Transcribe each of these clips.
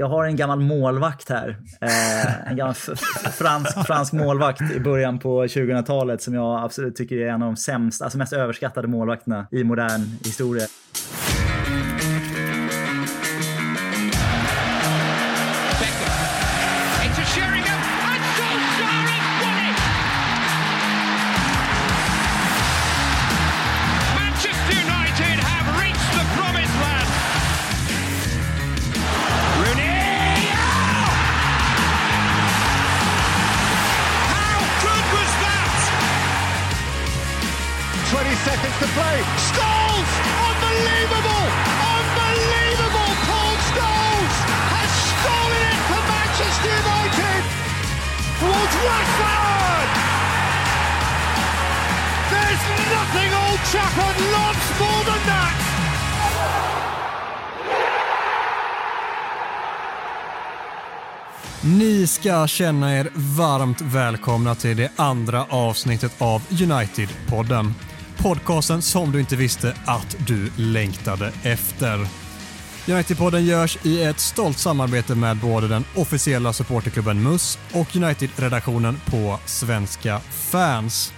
jag har en gammal målvakt här. Eh, en gammal fransk, fransk målvakt i början på 2000-talet som jag absolut tycker är en av de sämsta, alltså mest överskattade målvakterna i modern historia. Jag känna er varmt välkomna till det andra avsnittet av United-podden podcasten som du inte visste att du längtade efter. United-podden görs i ett stolt samarbete med både den officiella supporterklubben MUS och United-redaktionen på Svenska fans.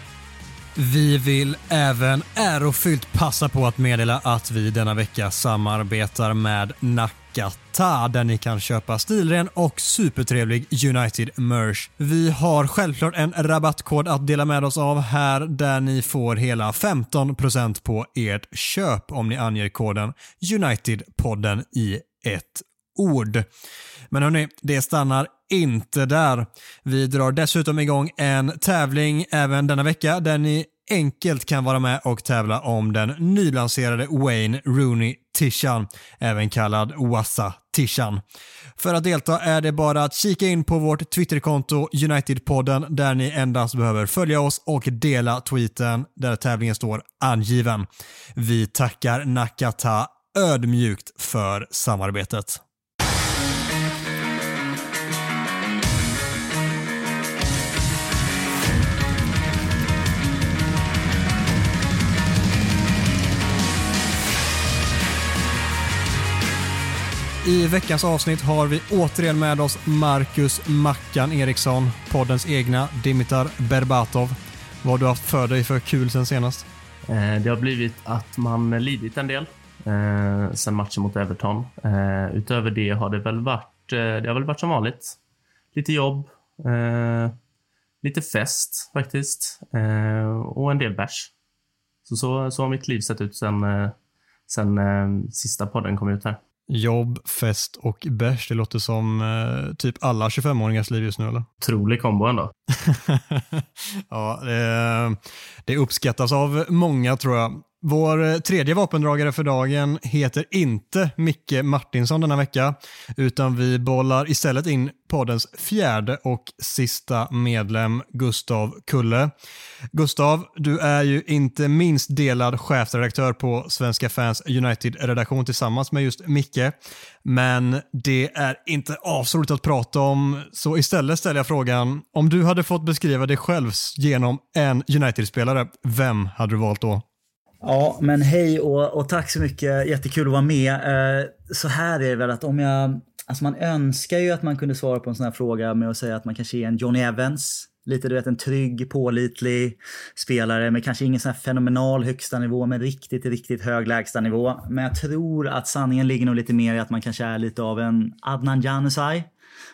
Vi vill även ärofyllt passa på att meddela att vi denna vecka samarbetar med Nack Qatar där ni kan köpa stilren och supertrevlig United merch. Vi har självklart en rabattkod att dela med oss av här där ni får hela 15% på ert köp om ni anger koden Unitedpodden i ett ord. Men hörni, det stannar inte där. Vi drar dessutom igång en tävling även denna vecka där ni enkelt kan vara med och tävla om den nylanserade Wayne Rooney Tishan, även kallad Wassa Tishan. För att delta är det bara att kika in på vårt Twitterkonto Unitedpodden där ni endast behöver följa oss och dela tweeten där tävlingen står angiven. Vi tackar Nakata ödmjukt för samarbetet. I veckans avsnitt har vi återigen med oss Marcus Mackan Eriksson, poddens egna Dimitar Berbatov. Vad har du haft för dig för kul sen senast? Eh, det har blivit att man lidit en del eh, sen matchen mot Everton. Eh, utöver det har det väl varit, eh, det har väl varit som vanligt. Lite jobb, eh, lite fest faktiskt eh, och en del bärs. Så, så, så har mitt liv sett ut sen, sen sista podden kom ut här. Jobb, fest och bärs. Det låter som eh, typ alla 25-åringars liv just nu eller? Trolig kombo ändå. ja, det, det uppskattas av många tror jag. Vår eh, tredje vapendragare för dagen heter inte Micke Martinsson denna vecka, utan vi bollar istället in poddens fjärde och sista medlem, Gustav Kulle. Gustav, du är ju inte minst delad chefredaktör på Svenska fans United-redaktion tillsammans med just Micke. Men det är inte asroligt att prata om, så istället ställer jag frågan, om du hade fått beskriva dig själv genom en United-spelare, vem hade du valt då? Ja, men hej och, och, tack så mycket. Jättekul att vara med. Eh, så här är det väl att om jag... Alltså man önskar ju att man kunde svara på en sån här fråga med att säga att man kanske är en Johnny Evans. Lite du vet en trygg, pålitlig spelare med kanske ingen sån här fenomenal högsta nivå men riktigt, riktigt hög lägsta nivå. Men jag tror att sanningen ligger nog lite mer i att man kanske är lite av en Adnan Januzaj.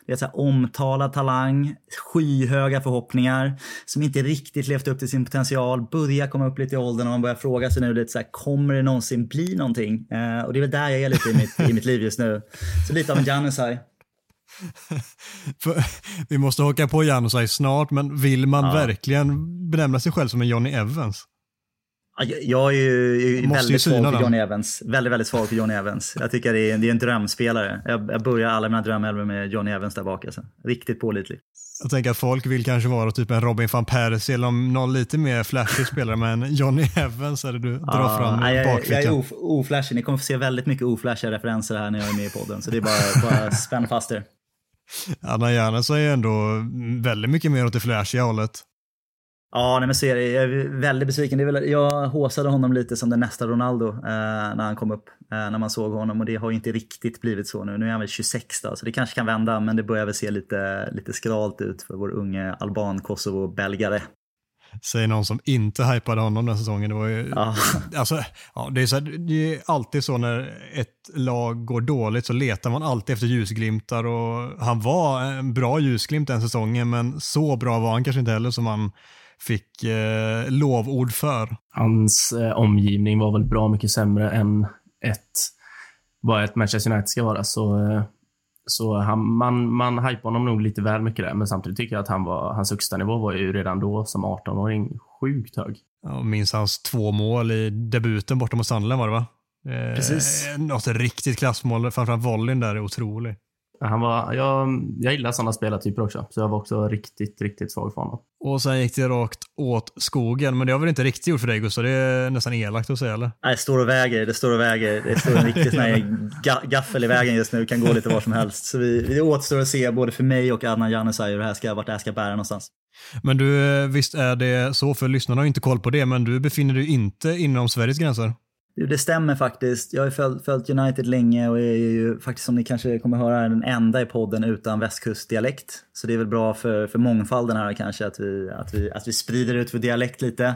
Det är så här omtalad talang, skyhöga förhoppningar som inte riktigt levt upp till sin potential. Börjar komma upp lite i åldern och man börjar fråga sig nu lite så här, kommer det någonsin bli någonting? Eh, och det är väl där jag är lite i mitt, i mitt liv just nu. Så lite av en Januzaj. vi måste haka på Janusaj snart, men vill man ja. verkligen benämna sig själv som en Johnny Evans? Jag är ju väldigt svag för Johnny Evans. Väldigt, väldigt svag för Johnny Evans. Jag tycker det är, det är en drömspelare. Jag, jag börjar alla mina drömelvor med Johnny Evans där bak. Alltså. Riktigt pålitlig. Jag tänker att folk vill kanske vara typ en Robin van Persie eller någon lite mer flashig spelare, men Johnny Evans är det du drar ja, fram nej, jag, jag är oflashig. Ni kommer få se väldigt mycket oflashiga referenser här när jag är med i podden, så det är bara, bara spänn fast er. Anna Järnes är ju ändå väldigt mycket mer åt det flashiga hållet. Ja, nej, men så är det. Jag är väldigt besviken. Det är väl, jag håsade honom lite som den nästa Ronaldo eh, när han kom upp. Eh, när man såg honom och det har ju inte riktigt blivit så nu. Nu är han väl 26 då, så det kanske kan vända. Men det börjar väl se lite, lite skralt ut för vår unge alban-Kosovo-belgare. Säger någon som inte hypade honom den säsongen. Det, var ju, Ja. alltså, ja, det, är så, här, det är alltid så när ett lag går dåligt så letar man alltid efter ljusglimtar och han var en bra ljusglimt den säsongen men så bra var han kanske inte heller som man fick eh, lovord för. Hans eh, omgivning var väl bra mycket sämre än ett, vad ett Manchester United ska vara. Så, eh, så han, man, man hypade honom nog lite väl mycket där, men samtidigt tycker jag att han var, hans högsta nivå var ju redan då som 18-åring sjukt hög. Jag minns hans två mål i debuten borta mot Sunderland var det va? Eh, Precis. Något riktigt klassmål, framförallt volleyn där är otrolig. Han var, jag, jag gillar sådana spelartyper också, så jag var också riktigt, riktigt svag för honom. Och sen gick det rakt åt skogen, men det har väl inte riktigt gjort för dig Gustav? Det är nästan elakt att säga eller? Nej, det står och väger, det står och väger. Det står en riktig ga gaffel i vägen just nu, kan gå lite var som helst. Så vi, det återstår att se både för mig och Adnan Januzaj hur det här ska, vart det här ska bära någonstans. Men du, eh, visst är det så, för lyssnarna har inte koll på det, men du befinner dig inte inom Sveriges gränser. Jo, Det stämmer faktiskt. Jag har följt, följt United länge och är ju faktiskt som ni kanske kommer höra den enda i podden utan västkustdialekt. Så det är väl bra för, för mångfalden här kanske att vi, att, vi, att vi sprider ut vår dialekt lite.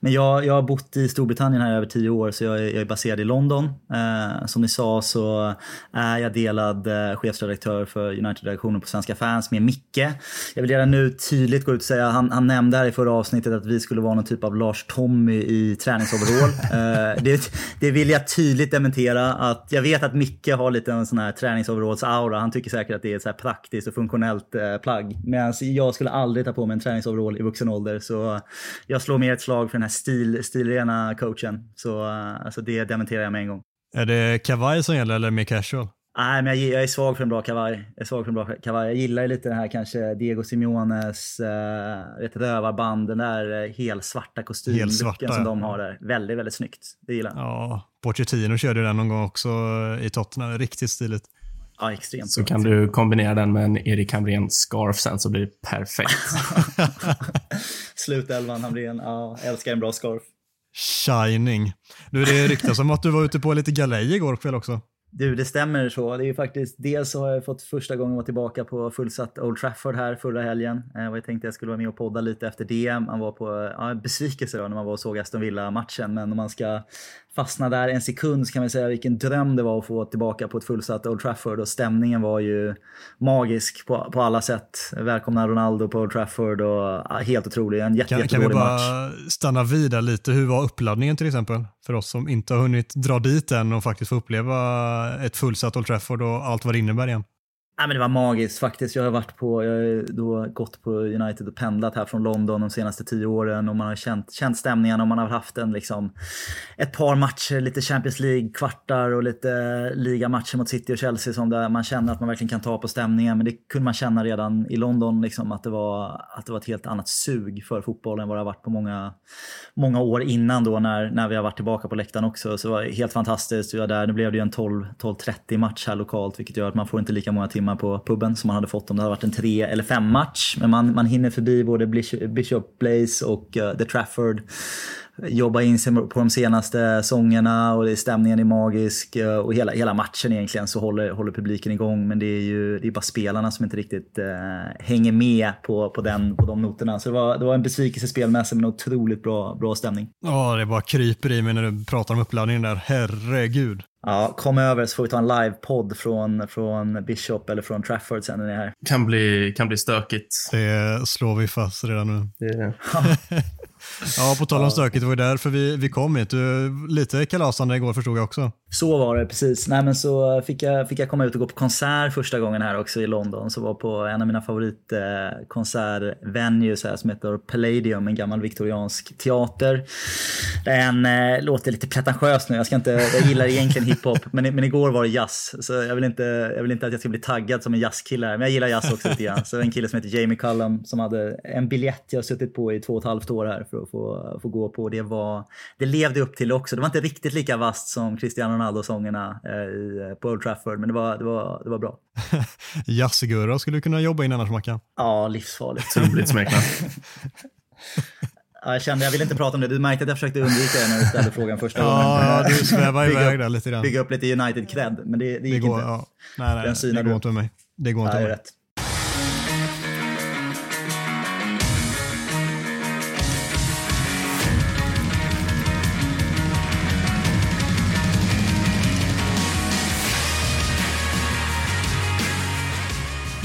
Men jag, jag har bott i Storbritannien här i över tio år så jag är, jag är baserad i London. Eh, som ni sa så är jag delad eh, chefsredaktör för United-redaktionen på Svenska fans med Micke. Jag vill redan nu tydligt gå ut och säga, han, han nämnde här i förra avsnittet att vi skulle vara någon typ av Lars Tommy i träningsoverall. eh, det, det vill jag tydligt dementera. Att jag vet att Micke har lite en sån här träningsoveralls-aura. Han tycker säkert att det är ett så här praktiskt och funktionellt eh, plagg. Medan alltså, jag skulle aldrig ta på mig en träningsoverall i vuxen ålder. Så jag slår mer ett slag för den här stil, stilrena coachen. Så eh, alltså det dementerar jag med en gång. Är det kavaj som gäller eller mer casual? Nej, men jag, jag är svag för en bra kavaj. Jag är svag för en bra kavaj. Jag gillar ju lite den här kanske Diego Simeones eh, rövarband, den där eh, helsvarta kostymlucken som de har där. Väldigt, väldigt snyggt. Det gillar jag. Ja, Pochettino körde den någon gång också i Tottenham. Riktigt stiligt. Ja, extremt. Så bra. kan du kombinera den med en Erik Hamrén-scarf sen så blir det perfekt. Slutelvan, Hamrén. Ja, älskar en bra scarf. Shining. Du, det ryktas om att du var ute på lite galej igår kväll också. Du, det stämmer så. Det är ju faktiskt, dels så har jag fått första gången vara tillbaka på fullsatt Old Trafford här förra helgen. Eh, och jag tänkte jag skulle vara med och podda lite efter det. Man var på ja, besvikelse då när man var och såg Aston Villa-matchen. Men om man ska fastna där en sekund så kan man säga vilken dröm det var att få tillbaka på ett fullsatt Old Trafford. Och stämningen var ju magisk på, på alla sätt. Välkomna Ronaldo på Old Trafford och helt otrolig. En jätte, Kan, kan vi jättedålig match. bara stanna vid där lite? Hur var uppladdningen till exempel? För oss som inte har hunnit dra dit än och faktiskt få uppleva ett fullsatt Old Trafford och allt vad det innebär igen. Nej, men det var magiskt faktiskt. Jag har varit på, jag har då gått på United och pendlat här från London de senaste tio åren och man har känt, känt stämningen och man har haft en, liksom, ett par matcher, lite Champions League-kvartar och lite ligamatcher mot City och Chelsea som där man känner att man verkligen kan ta på stämningen. Men det kunde man känna redan i London, liksom, att, det var, att det var ett helt annat sug för fotbollen än vad det har varit på många, många år innan då när, när vi har varit tillbaka på läktaren också. Så det var helt fantastiskt. Vi var där, nu blev det ju en 12 12-30 match här lokalt vilket gör att man får inte lika många timmar på puben som man hade fått om det hade varit en 3 eller 5 match. Men man, man hinner förbi både Bishop, Place och uh, The Trafford. Jobba in sig på de senaste sångerna och det, stämningen är magisk. uh, Och hela, hela matchen egentligen så håller, håller publiken igång. Men det är ju det är bara spelarna som inte riktigt uh, hänger med på, på, den, på de noterna. Så det var, det var en besvikelse spelmässigt men en otroligt bra, bra stämning. Ja, det bara kryper i mig när du pratar om uppladdningen där. Herregud. Ja, kom över så får vi ta en livepodd från, från Bishop eller från Trafford sen när ni är här. Kan bli, kan bli stökigt. Det slår vi fast redan nu. Det, Ja, på tal om stökigt, det var ju därför vi, vi kom hit. Du, lite kalasande igår förstod jag också. Så var det precis. Nej, men så fick jag, fick jag komma ut och gå på konsert första gången här också i London. Så var på en av mina favoritkonsertvenues här som heter Palladium, en gammal viktoriansk teater. Den eh, låter lite pretentiöst nu, jag, ska inte, jag gillar egentligen hiphop, men, men igår var det jazz. Så jag vill, inte, jag vill inte att jag ska bli taggad som en jazzkille här, men jag gillar jazz också lite grann. Så en kille som heter Jamie Cullum som hade en biljett jag suttit på i två och ett halvt år här för att få, få gå på. Det, var, det levde upp till också. Det var inte riktigt lika vast som Cristiano Ronaldo-sångerna eh, på Old Trafford, men det var, det var, det var bra. Jazzgurra skulle du kunna jobba in annars Mackan. Ja, livsfarligt. otroligt smeknamn. jag kände jag ville inte prata om det. Du märkte att jag försökte undvika det när du ställde frågan första gången. Ja, du svävar iväg där lite grann. Bygga upp lite United-cred, men det, det gick det går, inte. Ja. Nej, nej, nej det går inte med mig. Det går inte Nej, med mig. rätt.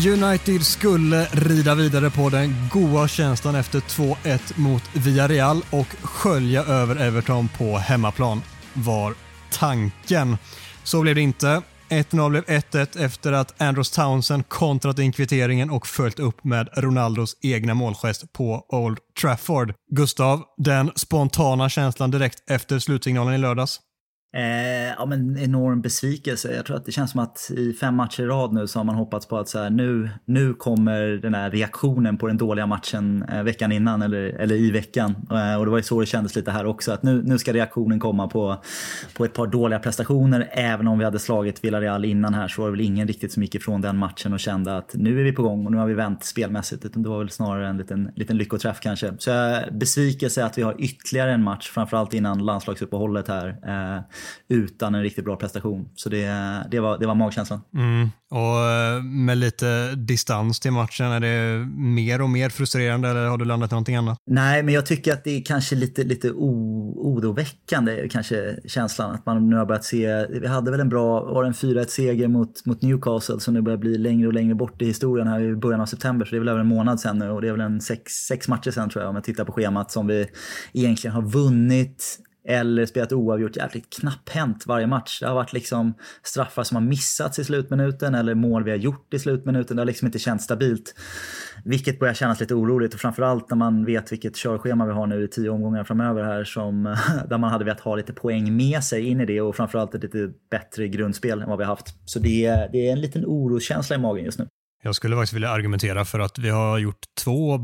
United skulle rida vidare på den goa känslan efter 2-1 mot Villarreal och skölja över Everton på hemmaplan, var tanken. Så blev det inte. 1-0 blev 1-1 efter att Andros Townsend kontrat in kvitteringen och följt upp med Ronaldos egna målgest på Old Trafford. Gustav, den spontana känslan direkt efter slutsignalen i lördags? Eh, ja, men enorm besvikelse. Jag tror att det känns som att i fem matcher i rad nu så har man hoppats på att så här, nu, nu kommer den här reaktionen på den dåliga matchen eh, veckan innan eller, eller i veckan. Eh, och det var ju så det kändes lite här också. Att nu, nu ska reaktionen komma på, på ett par dåliga prestationer. Även om vi hade slagit Villarreal innan här så var det väl ingen riktigt som gick ifrån den matchen och kände att nu är vi på gång och nu har vi vänt spelmässigt. Utan det var väl snarare en liten, liten lyckoträff kanske. Så jag besvikelse att vi har ytterligare en match, framförallt innan landslagsuppehållet här eh, utan en riktigt bra prestation. Så det, det, var, det var magkänslan. Mm. Och eh, med lite distans till matchen, är det mer och mer frustrerande eller har du landat i någonting annat? Nej, men jag tycker att det är kanske lite, lite oroväckande kanske känslan att man nu har börjat se, vi hade väl en bra, var det en 4-1 seger mot, mot Newcastle som nu börjar bli längre och längre bort i historien här i början av september, så det är väl över en månad sedan nu och det är väl en sex, sex matcher sedan tror jag om jag tittar på schemat som vi egentligen har vunnit eller spelat oavgjort jävligt knapphänt varje match. Det har varit liksom straffar som har missats i slutminuten eller mål vi har gjort i slutminuten. Det har liksom inte känts stabilt. Vilket börjar kännas lite oroligt och framförallt när man vet vilket körschema vi har nu i tio omgångar framöver här som, där man hade velat ha lite poäng med sig in i det och framförallt ett lite bättre grundspel än vad vi har haft. Så det det är en liten oroskänsla i magen just nu. Jag skulle faktiskt vilja argumentera för att vi har gjort två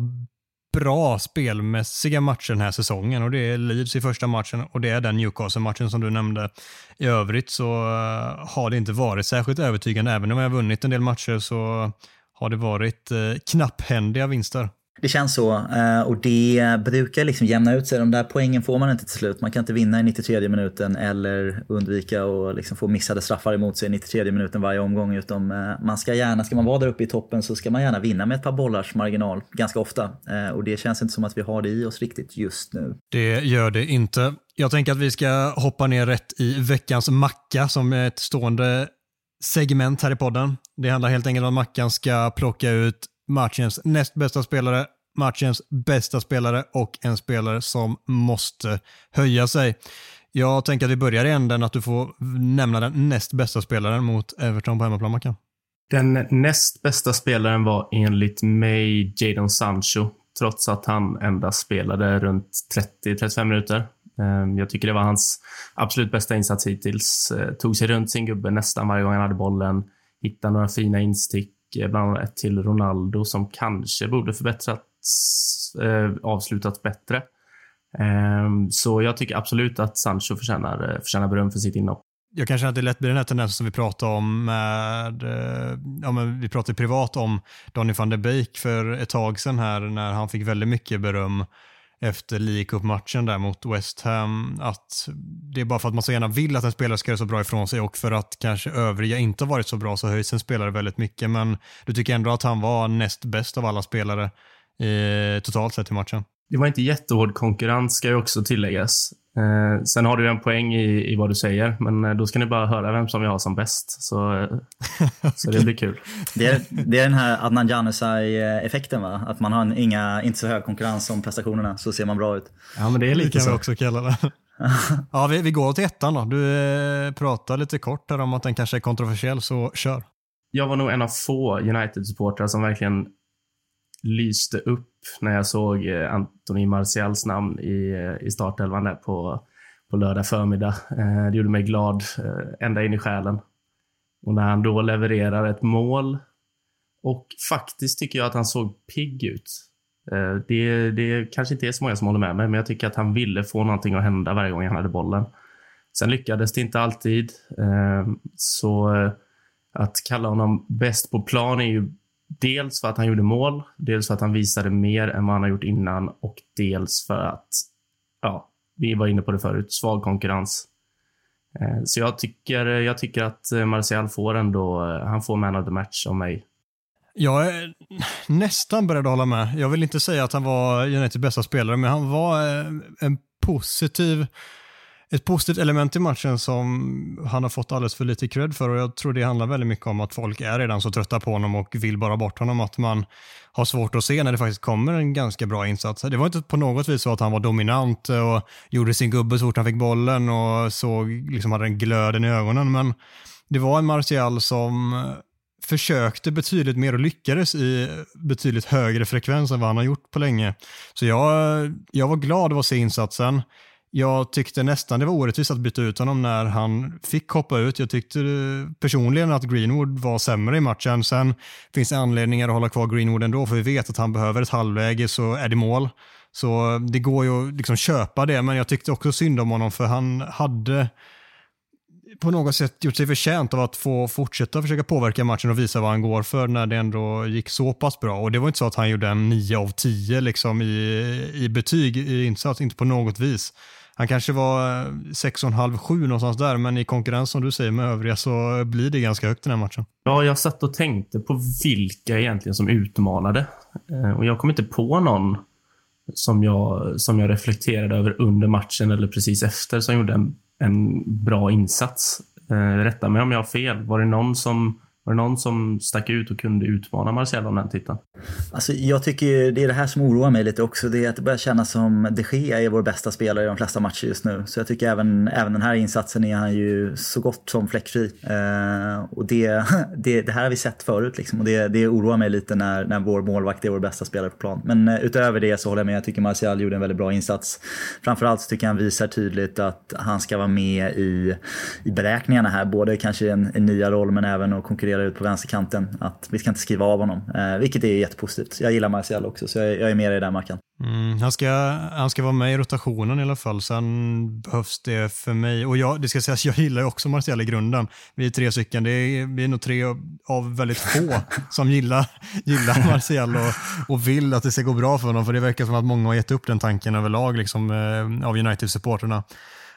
bra spelmässiga matcher den här säsongen och det är Leeds i första matchen och det är den Newcastle-matchen som du nämnde. I övrigt så eh, har det inte varit särskilt övertygande. Även om jag har vunnit en del matcher så har det varit eh, knapphändiga vinster. Det känns så eh, och det brukar liksom jämna ut sig. De där poängen får man inte till slut. Man kan inte vinna i 93 minuten eller undvika att liksom få missade straffar emot sig i 93 minuten varje omgång. Utom eh, man ska gärna, ska man vara där uppe i toppen så ska man gärna vinna med ett par bollars marginal ganska ofta. Eh, och det känns inte som att vi har det i oss riktigt just nu. Det gör det inte. Jag tänker att vi ska hoppa ner rätt i veckans macka som är ett stående segment här i podden. Det handlar helt enkelt om att Mackan ska plocka ut matchens näst bästa spelare, matchens bästa spelare och en spelare som måste höja sig. Jag tänker att vi börjar i änden att du får nämna den näst bästa spelaren mot Everton på hemmaplan, Mackan. Den näst bästa spelaren var enligt mig Jadon Sancho, trots att han endast spelade runt 30-35 minuter. Ehm, jag tycker det var hans absolut bästa insats hittills. Eh, tog sig runt sin gubbe nästan varje gång han hade bollen. Hittade några fina instick Eh, bland annat ett till Ronaldo som kanske borde förbättrats, eh, avslutats bättre. Eh, så jag tycker absolut att Sancho förtjänar, eh, förtjänar beröm för sitt inhopp. Jag kan känna att det lätt blir den här tendensen som vi pratade om med, eh, ja men vi pratade privat om Donny van de Beek för ett tag sedan här när han fick väldigt mycket beröm efter League Cup-matchen där mot West Ham att det är bara för att man så gärna vill att en spelare ska göra så bra ifrån sig och för att kanske övriga inte har varit så bra så höjs en spelare väldigt mycket. Men du tycker ändå att han var näst bäst av alla spelare eh, totalt sett i matchen? Det var inte jättehård konkurrens ska ju också tilläggas. Eh, sen har du en poäng i, i vad du säger, men eh, då ska ni bara höra vem som vi har som bäst. Så, eh, så det blir kul. Det är, det är den här Adnan Januzaj-effekten va? Att man har inga, inte så hög konkurrens om prestationerna så ser man bra ut. Ja, men det är lite det kan så. vi också kalla det. ja, vi, vi går till ettan då. Du eh, pratar lite kort här om att den kanske är kontroversiell, så kör. Jag var nog en av få United-supportrar som verkligen lyste upp när jag såg eh, Anthony Martials namn i, eh, i startelvan där på, på lördag förmiddag. Eh, det gjorde mig glad ända in i själen. Och när han då levererar ett mål och faktiskt tycker jag att han såg pigg ut. Det, det kanske inte är så många som håller med mig, men jag tycker att han ville få någonting att hända varje gång han hade bollen. Sen lyckades det inte alltid. Så att kalla honom bäst på plan är ju dels för att han gjorde mål, dels för att han visade mer än vad han har gjort innan och dels för att, ja, vi var inne på det förut, svag konkurrens. Eh, så jag tycker, jag tycker att eh, Martial får ändå, eh, han får man of the match av mig. Jag är nästan beredd att hålla med. Jag vill inte säga att han var Uniteds bästa spelare, men han var en positiv ett positivt element i matchen som han har fått alldeles för lite cred för och jag tror det handlar väldigt mycket om att folk är redan så trötta på honom och vill bara bort honom att man har svårt att se när det faktiskt kommer en ganska bra insats. Det var inte på något vis så att han var dominant och gjorde sin gubbe så fort han fick bollen och såg, liksom hade den glöden i ögonen men det var en Martial som försökte betydligt mer och lyckades i betydligt högre frekvens än vad han har gjort på länge. Så jag, jag var glad av att se insatsen. Jag tyckte nästan det var orättvist att byta ut honom när han fick hoppa ut. Jag tyckte personligen att Greenwood var sämre i matchen. Sen finns det anledningar att hålla kvar Greenwood ändå, för vi vet att han behöver ett halvläge så är det mål. Så det går ju att liksom köpa det, men jag tyckte också synd om honom för han hade på något sätt gjort sig förtjänt av att få fortsätta försöka påverka matchen och visa vad han går för när det ändå gick så pass bra. Och det var inte så att han gjorde en 9 av 10 liksom i, i betyg i insats, inte på något vis. Han kanske var eh, 6,5-7 någonstans där, men i konkurrens som du säger med övriga så blir det ganska högt den här matchen. Ja, jag satt och tänkte på vilka egentligen som utmanade. Eh, och jag kom inte på någon som jag, som jag reflekterade över under matchen eller precis efter som gjorde en, en bra insats. Eh, rätta mig om jag har fel. Var det någon som var det någon som stack ut och kunde utmana Marcel om den titeln? Alltså, jag tycker det är det här som oroar mig lite också. Det är att det börjar kännas som de Gea är vår bästa spelare i de flesta matcher just nu. Så jag tycker även, även den här insatsen är han ju så gott som fläckfri. Eh, och det, det, det, här har vi sett förut liksom. Och det, det oroar mig lite när, när vår målvakt är vår bästa spelare på plan. Men eh, utöver det så håller jag med. Jag tycker Martial gjorde en väldigt bra insats. Framförallt så tycker jag han visar tydligt att han ska vara med i, i beräkningarna här. Både kanske i en, en nya roll men även att konkurrera ut på vänsterkanten. Att vi ska inte skriva av honom, eh, vilket är jättepositivt. Jag gillar Marcial också, så jag, jag är med i den Mackan. Mm, han, ska, han ska vara med i rotationen i alla fall, sen behövs det för mig. Och jag, det ska sägas, jag gillar ju också Marcial i grunden. Vi är tre stycken, det är, vi är nog tre av väldigt få som gillar, gillar Marcial och, och vill att det ska gå bra för honom, för det verkar som att många har gett upp den tanken överlag liksom, eh, av United-supporterna.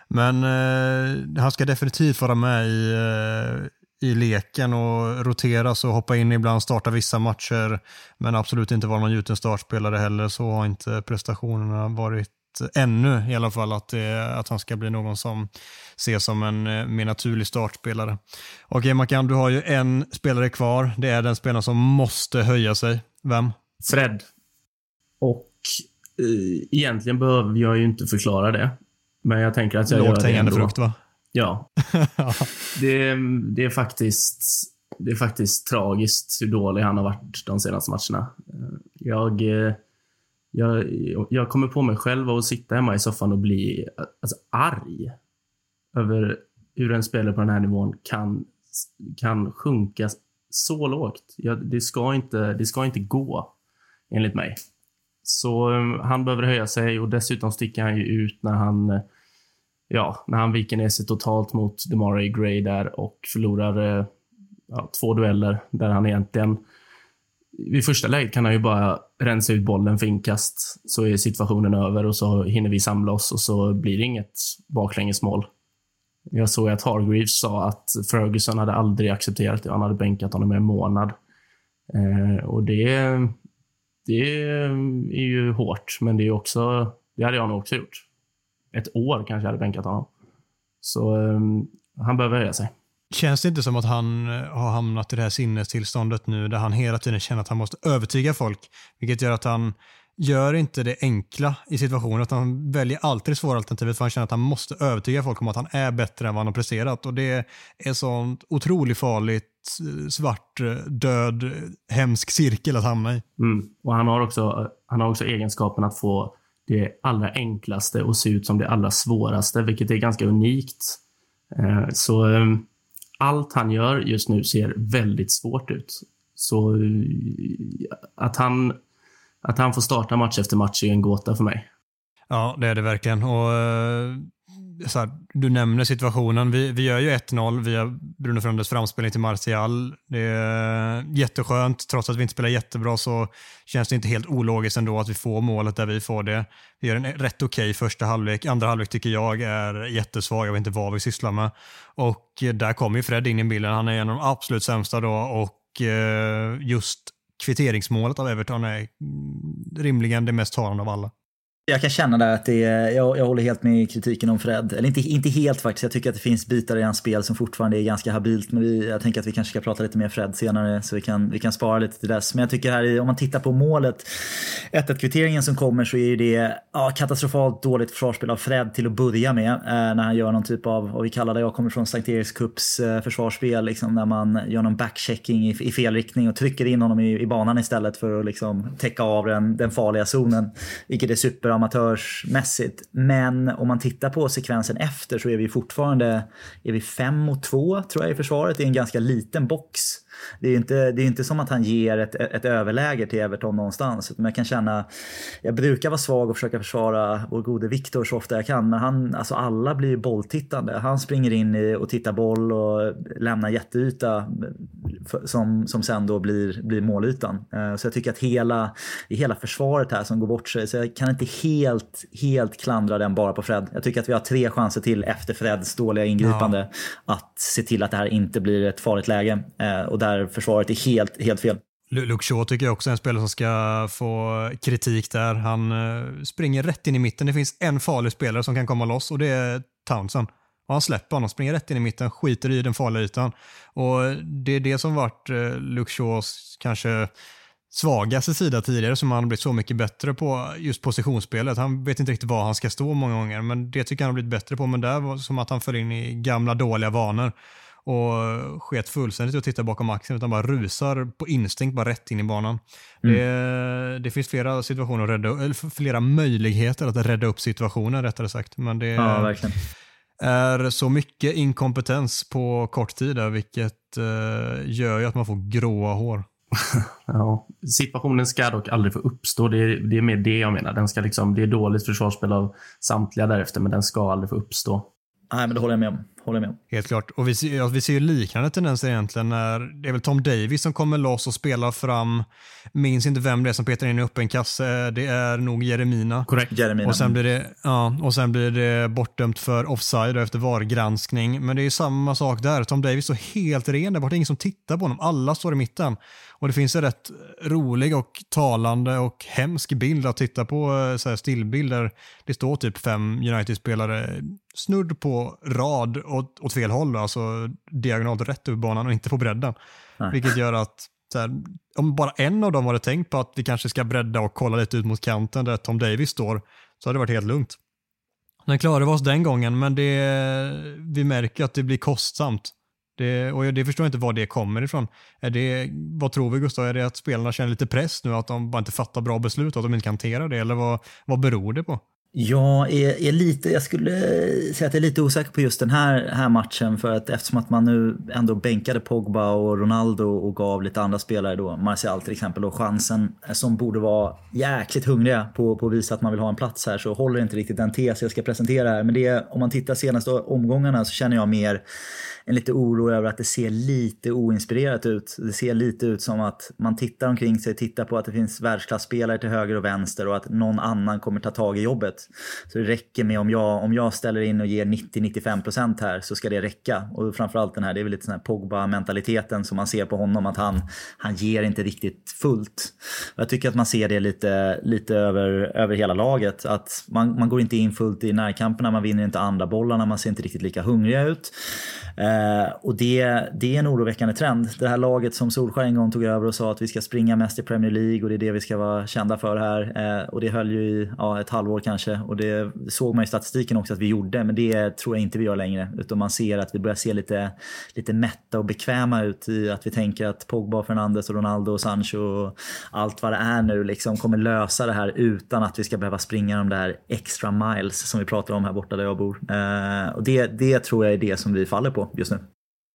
Men eh, han ska definitivt vara med i, eh, i leken och roteras och hoppa in ibland, starta vissa matcher. Men absolut inte vara någon gjuten startspelare heller. Så har inte prestationerna varit ännu i alla fall. Att, det, att han ska bli någon som ses som en eh, mer naturlig startspelare. Okej Mackan, du har ju en spelare kvar. Det är den spelaren som måste höja sig. Vem? Fred. Och eh, egentligen behöver jag ju inte förklara det. Men jag tänker att jag Lågt gör det ändå. frukt va? Ja. det, det, är faktiskt, det är faktiskt tragiskt hur dålig han har varit de senaste matcherna. Jag, jag, jag kommer på mig själv att sitta hemma i soffan och bli alltså, arg över hur en spelare på den här nivån kan, kan sjunka så lågt. Jag, det, ska inte, det ska inte gå, enligt mig. Så um, han behöver höja sig och dessutom sticker han ju ut när han ja, när han viker ner sig totalt mot DeMaray Gray där och förlorar eh, ja, två dueller där han egentligen vid första läget kan han ju bara rensa ut bollen för inkast, så är situationen över och så hinner vi samla oss och så blir det inget baklängesmål. Jag såg att Hargreaves sa att Ferguson hade aldrig accepterat det. Han hade bänkat honom i en månad. Eh, och det, det är ju hårt, men det är också, det hade jag nog också gjort ett år kanske jag hade bänkat honom. Så um, han behöver höja sig. Känns det inte som att han eh, har hamnat i det här sinnestillståndet nu där han hela tiden känner att han måste övertyga folk, vilket gör att han gör inte det enkla i situationen, utan han väljer alltid det svåra alternativet för han känner att han måste övertyga folk om att han är bättre än vad han har presterat och det är sånt otroligt farligt eh, svart, eh, död, hemsk cirkel att hamna i. Mm. Och han har, också, han har också egenskapen att få det allra enklaste och se ut som det allra svåraste, vilket är ganska unikt. Eh, så eh, allt han gör just nu ser väldigt svårt ut. Så eh, att han, att han får starta match efter match är en gåta för mig. Ja, det är det verkligen. Och, så här, du nämner situationen. Vi, vi gör ju 1-0 via Bruno Fernandes framspelning till Martial. Det är jätteskönt. Trots att vi inte spelar jättebra så känns det inte helt ologiskt ändå att vi får målet där vi får det. Vi gör en rätt okej okay första halvlek. Andra halvlek tycker jag är jättesvag. Jag vet inte vad vi sysslar med. Och eh, där kommer ju Fred in i bilden. Han är en av de absolut sämsta då och eh, just kvitteringsmålet av Everton är mm, rimligen det mest talande av alla. Jag kan känna där att det är, jag, jag håller helt med i kritiken om Fred. Eller inte, inte helt faktiskt. Jag tycker att det finns bitar i hans spel som fortfarande är ganska habilt. Men vi, jag tänker att vi kanske ska prata lite mer Fred senare så vi kan, vi kan spara lite till dess. Men jag tycker här, om man tittar på målet, 1 kvitteringen som kommer så är ju det ja, katastrofalt dåligt försvarsspel av Fred till att börja med. Eh, när han gör någon typ av, vad vi kallar det, jag kommer från Sankt Eriks Cups eh, försvarsspel. Liksom, när man gör någon backchecking i, i fel riktning och trycker in honom i, i banan istället för att liksom, täcka av den, den farliga zonen. Vilket är super amatörsmässigt. Men om man tittar på sekvensen efter så är vi fortfarande är vi fem mot två tror jag i försvaret. Det är en ganska liten box. Det är inte, det är inte som att han ger ett, ett överläge till Everton någonstans. Men jag kan känna, jag brukar vara svag och försöka försvara vår gode Viktor så ofta jag kan. Men han, alltså alla blir bolltittande. Han springer in i och tittar boll och lämnar jätteyta som, som sen då blir, blir målytan. Eh, så jag tycker att hela, hela försvaret här som går bort sig. Så jag kan inte helt, helt klandra den bara på Fred. Jag tycker att vi har tre chanser till efter Freds dåliga ingripande ja. att se till att det här inte blir ett farligt läge. Eh, och där försvaret är helt, helt fel. Luke Shaw tycker jag också är en spelare som ska få kritik där. Han eh, springer rätt in i mitten. Det finns en farlig spelare som kan komma loss och det är Townsend. Och han släpper honom, springer rätt in i mitten, skiter i den farliga ytan. Och det är det som varit eh, Luke Shaws kanske svagaste sida tidigare som han har blivit så mycket bättre på just positionsspelet. Han vet inte riktigt var han ska stå många gånger, men det tycker jag han har blivit bättre på. Men där var det som att han föll in i gamla dåliga vanor och sket fullständigt och tittar bakom axeln utan bara rusar på instinkt bara rätt in i banan. Mm. Det, det, finns flera situationer att rädda, eller flera möjligheter att rädda upp situationen rättare sagt. Men det ja, är så mycket inkompetens på kort tid där, vilket uh, gör ju att man får gråa hår. ja. Situationen ska dock aldrig få uppstå. Det är, det är mer det jag menar. Den ska liksom, det är dåligt försvarsspel av samtliga därefter, men den ska aldrig få uppstå. Nej, men det håller jag med om håller med om. Helt klart. Och vi ser, ja, vi ser ju liknande tendenser egentligen när det är väl Tom Davis som kommer loss och spelar fram, minns inte vem det är som petar in i öppen kasse, det är nog Jeremina. Korrekt. Jeremina. Och sen blir det, ja, och sen blir det bortdömt för offside efter VAR-granskning. Men det är samma sak där. Tom Davis står helt ren där borta, ingen som tittar på honom. Alla står i mitten. Och det finns en rätt rolig och talande och hemsk bild att titta på, eh, så här stillbilder. Det står typ fem United-spelare snudd på rad åt, åt fel håll, alltså diagonalt rätt över banan och inte på bredden. Nej. Vilket gör att här, om bara en av dem hade tänkt på att vi kanske ska bredda och kolla lite ut mot kanten där Tom Davis står, så hade det varit helt lugnt. Den klarade vi oss den gången, men det, vi märker att det blir kostsamt. Det, och det förstår jag inte var det kommer ifrån. Är det, vad tror vi Gustav? Är det att spelarna känner lite press nu, att de bara inte fattar bra beslut, att de inte kan hantera det? Eller vad, vad beror det på? Jag är, är, lite, jag skulle säga att jag är lite osäker på just den här, här matchen för att eftersom att man nu ändå bänkade Pogba och Ronaldo och gav lite andra spelare då, Martial till exempel, och chansen som borde vara jäkligt hungriga på, på att visa att man vill ha en plats här så håller inte riktigt den tes jag ska presentera här. Men det, om man tittar senaste omgångarna så känner jag mer en lite oro över att det ser lite oinspirerat ut. Det ser lite ut som att man tittar omkring sig, tittar på att det finns världsklasspelare till höger och vänster och att någon annan kommer ta tag i jobbet. Så det räcker med om jag, om jag ställer in och ger 90-95% här så ska det räcka. Och framförallt den här, det är väl lite sån här Pogba-mentaliteten som man ser på honom att han, han ger inte riktigt fullt. Jag tycker att man ser det lite, lite över, över hela laget. Att man, man går inte in fullt i närkamperna, man vinner inte andra bollarna, man ser inte riktigt lika hungriga ut. Eh, och det, det är en oroväckande trend. Det här laget som Solskjaer en gång tog över och sa att vi ska springa mest i Premier League och det är det vi ska vara kända för här. Eh, och det höll ju i ja, ett halvår kanske och det såg man i statistiken också att vi gjorde. Men det tror jag inte vi gör längre. Utan man ser att vi börjar se lite, lite mätta och bekväma ut i att vi tänker att Pogba, Fernandes, och Ronaldo och Sancho och allt vad det är nu liksom kommer lösa det här utan att vi ska behöva springa de där extra miles som vi pratar om här borta där jag bor. Eh, och det, det tror jag är det som vi faller på just nu.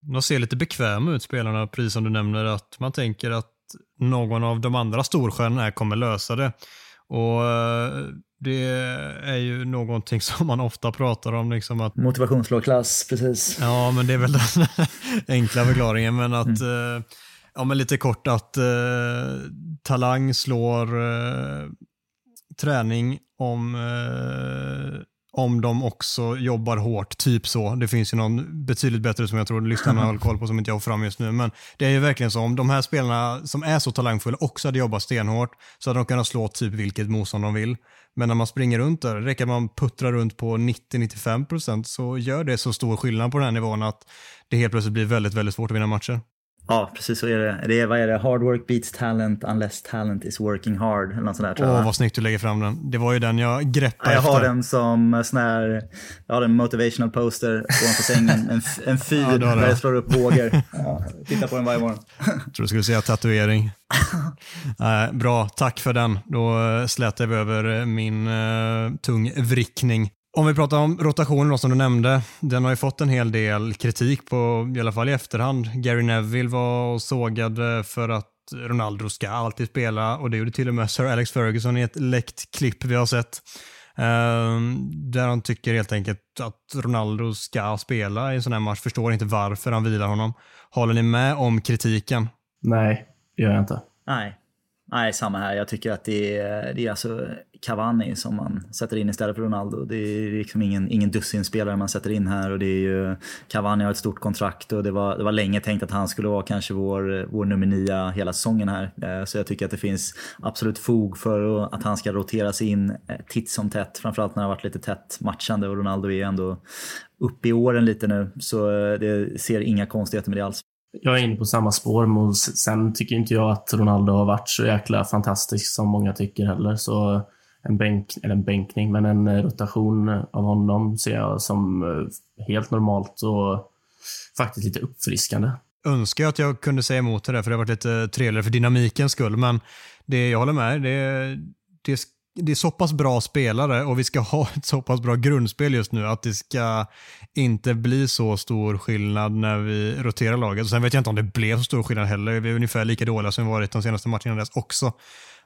De ser lite bekväma ut spelarna, precis som du nämner, att man tänker att någon av de andra storstjärnorna kommer lösa det. Och eh, det är ju någonting som man ofta pratar om. Liksom att, Motivationslågklass, precis. ja, men det är väl den enkla förklaringen. Men att, eh, ja men lite kort att eh, talang slår eh, träning om, eh, om de också jobbar hårt, typ så. Det finns ju någon betydligt bättre som jag tror lyssnarna har koll på som inte jag får fram just nu. Men det är ju verkligen så, om de här spelarna som är så talangfulla också hade jobbat stenhårt så hade de kunnat slå typ vilket motstånd de vill. Men när man springer runt där, det räcker att man puttrar runt på 90-95% så gör det så stor skillnad på den här nivån att det helt plötsligt blir väldigt, väldigt svårt att vinna matcher. Ja, precis så är det. det är, vad är det? Hard work beats talent unless talent is working hard. Eller något sånt där. Åh, vad snyggt du lägger fram den. Det var ju den jag greppade Ja, jag efter. har den som sån här, jag har en motivational poster ovanför sängen. En, en fyr Ja, där jag slår upp vågor. Ja, tittar på den varje morgon. Jag tror du skulle säga tatuering. Nej, bra, tack för den. Då eh, slätar vi över eh, min uh, tungvrickning. Om vi pratar om rotationen då, som du nämnde. Den har ju fått en hel del kritik på, i alla fall i efterhand. Gary Neville var och sågade för att Ronaldo ska alltid spela och det gjorde till och med Sir Alex Ferguson i ett läckt klipp vi har sett. Ehm, där han tycker helt enkelt att Ronaldo ska spela i en sån här match. Förstår inte varför han vilar honom. Håller ni med om kritiken? Nej, gör jag inte. Nej. Nej, samma här. Jag tycker att det är, det är alltså Cavani som man sätter in istället för Ronaldo. Det är liksom ingen, ingen dussinspelare man sätter in här och det är ju Cavani har ett stort kontrakt och det var, det var länge tänkt att han skulle vara kanske vår, vår nummer nio hela säsongen här. Eh, så jag tycker att det finns absolut fog för att han ska roteras in eh, titt som tätt. Framförallt när det har varit lite tätt matchande och Ronaldo är ändå uppe i åren lite nu. Så eh, det ser inga konstigheter med det alls. Jag är inne på samma spår. men Sen tycker inte jag att Ronaldo har varit så jäkla fantastisk som många tycker heller. Så en, bänk, eller en bänkning, men en eh, rotation av honom ser jag som eh, helt normalt och faktiskt lite uppfriskande. önskar jag att jag kunde säga emot det där, för det har varit lite trevligare för dynamikens skull. Men det, jag håller med. Det, det, det är så pass bra spelare och vi ska ha ett så pass bra grundspel just nu att det ska inte bli så stor skillnad när vi roterar laget. Sen vet jag inte om det blev så stor skillnad heller. Vi är ungefär lika dåliga som vi varit de senaste matcherna dess också.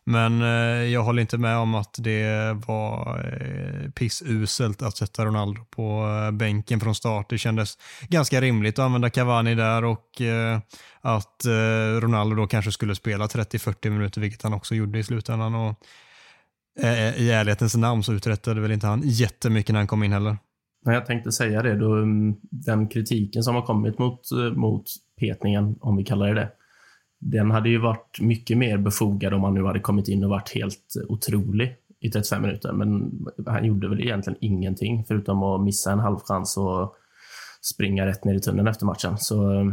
Men eh, jag håller inte med om att det var eh, pissuselt att sätta Ronaldo på eh, bänken från start. Det kändes ganska rimligt att använda Cavani där och eh, att eh, Ronaldo då kanske skulle spela 30-40 minuter, vilket han också gjorde i slutändan. Och, Eh, eh, I ärlighetens namn så uträttade väl inte han jättemycket när han kom in heller. Nej, jag tänkte säga det, då, mm, den kritiken som har kommit mot, eh, mot petningen, om vi kallar det det, den hade ju varit mycket mer befogad om han nu hade kommit in och varit helt otrolig i 35 minuter. Men han gjorde väl egentligen ingenting förutom att missa en halv chans och springa rätt ner i tunneln efter matchen. Så,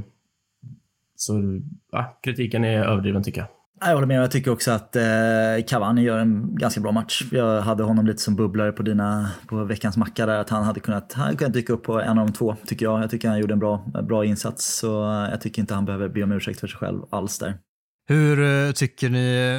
så ja, kritiken är överdriven tycker jag. Jag håller med. Jag tycker också att eh, Cavani gör en ganska bra match. Jag hade honom lite som bubblare på, dina, på veckans macka där. Att han hade kunnat, han hade kunnat dyka upp på en av de två, tycker jag. Jag tycker han gjorde en bra, bra insats. Så jag tycker inte han behöver be om ursäkt för sig själv alls där. Hur eh, tycker ni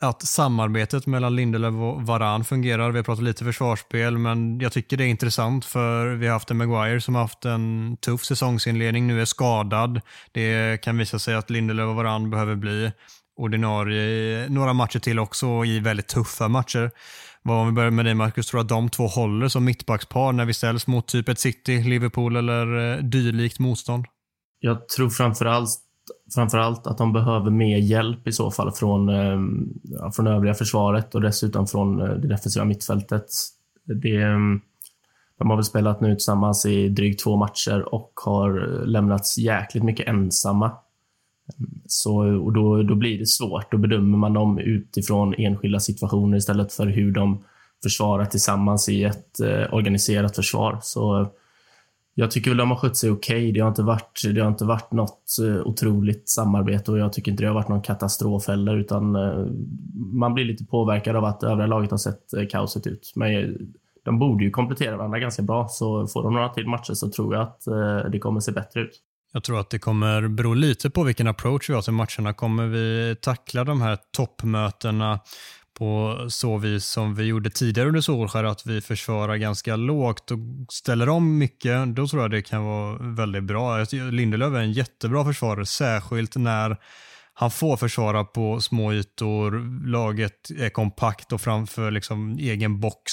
eh, att samarbetet mellan Lindelöf och Varan fungerar? Vi har pratat lite försvarsspel, men jag tycker det är intressant för vi har haft en Maguire som har haft en tuff säsongsinledning, nu är skadad. Det kan visa sig att Lindelöf och Varan behöver bli ordinarie några matcher till också i väldigt tuffa matcher. Vad om vi börjar med dig Marcus, tror du att de två håller som mittbackspar när vi ställs mot typ ett City, Liverpool eller eh, dylikt motstånd? Jag tror framförallt, framförallt att de behöver mer hjälp i så fall från, eh, från övriga försvaret och dessutom från eh, det defensiva mittfältet. Det, eh, de har väl spelat nu tillsammans i drygt två matcher och har eh, lämnats jäkligt mycket ensamma. Så, och då, då blir det svårt. Då bedömer man dem utifrån enskilda situationer istället för hur de försvarar tillsammans i ett eh, organiserat försvar. Så jag tycker väl de har skött sig okej. Okay. Det, har inte varit, det har inte varit något eh, otroligt samarbete och jag tycker inte det har varit någon katastrof heller, utan eh, man blir lite påverkad av att övriga laget har sett eh, kaoset ut. Men de borde ju komplettera varandra ganska bra, så får de några till matcher så tror jag att det kommer se bättre ut. Jag tror att det kommer bero lite på vilken approach vi har till matcherna. Kommer vi tackla de här toppmötena på så vis som vi gjorde tidigare under Solskär, att vi försvarar ganska lågt och ställer om mycket, då tror jag det kan vara väldigt bra. Lindelöf är en jättebra försvarare, särskilt när Han får försvara på små ytor, laget är kompakt och framför liksom egen box.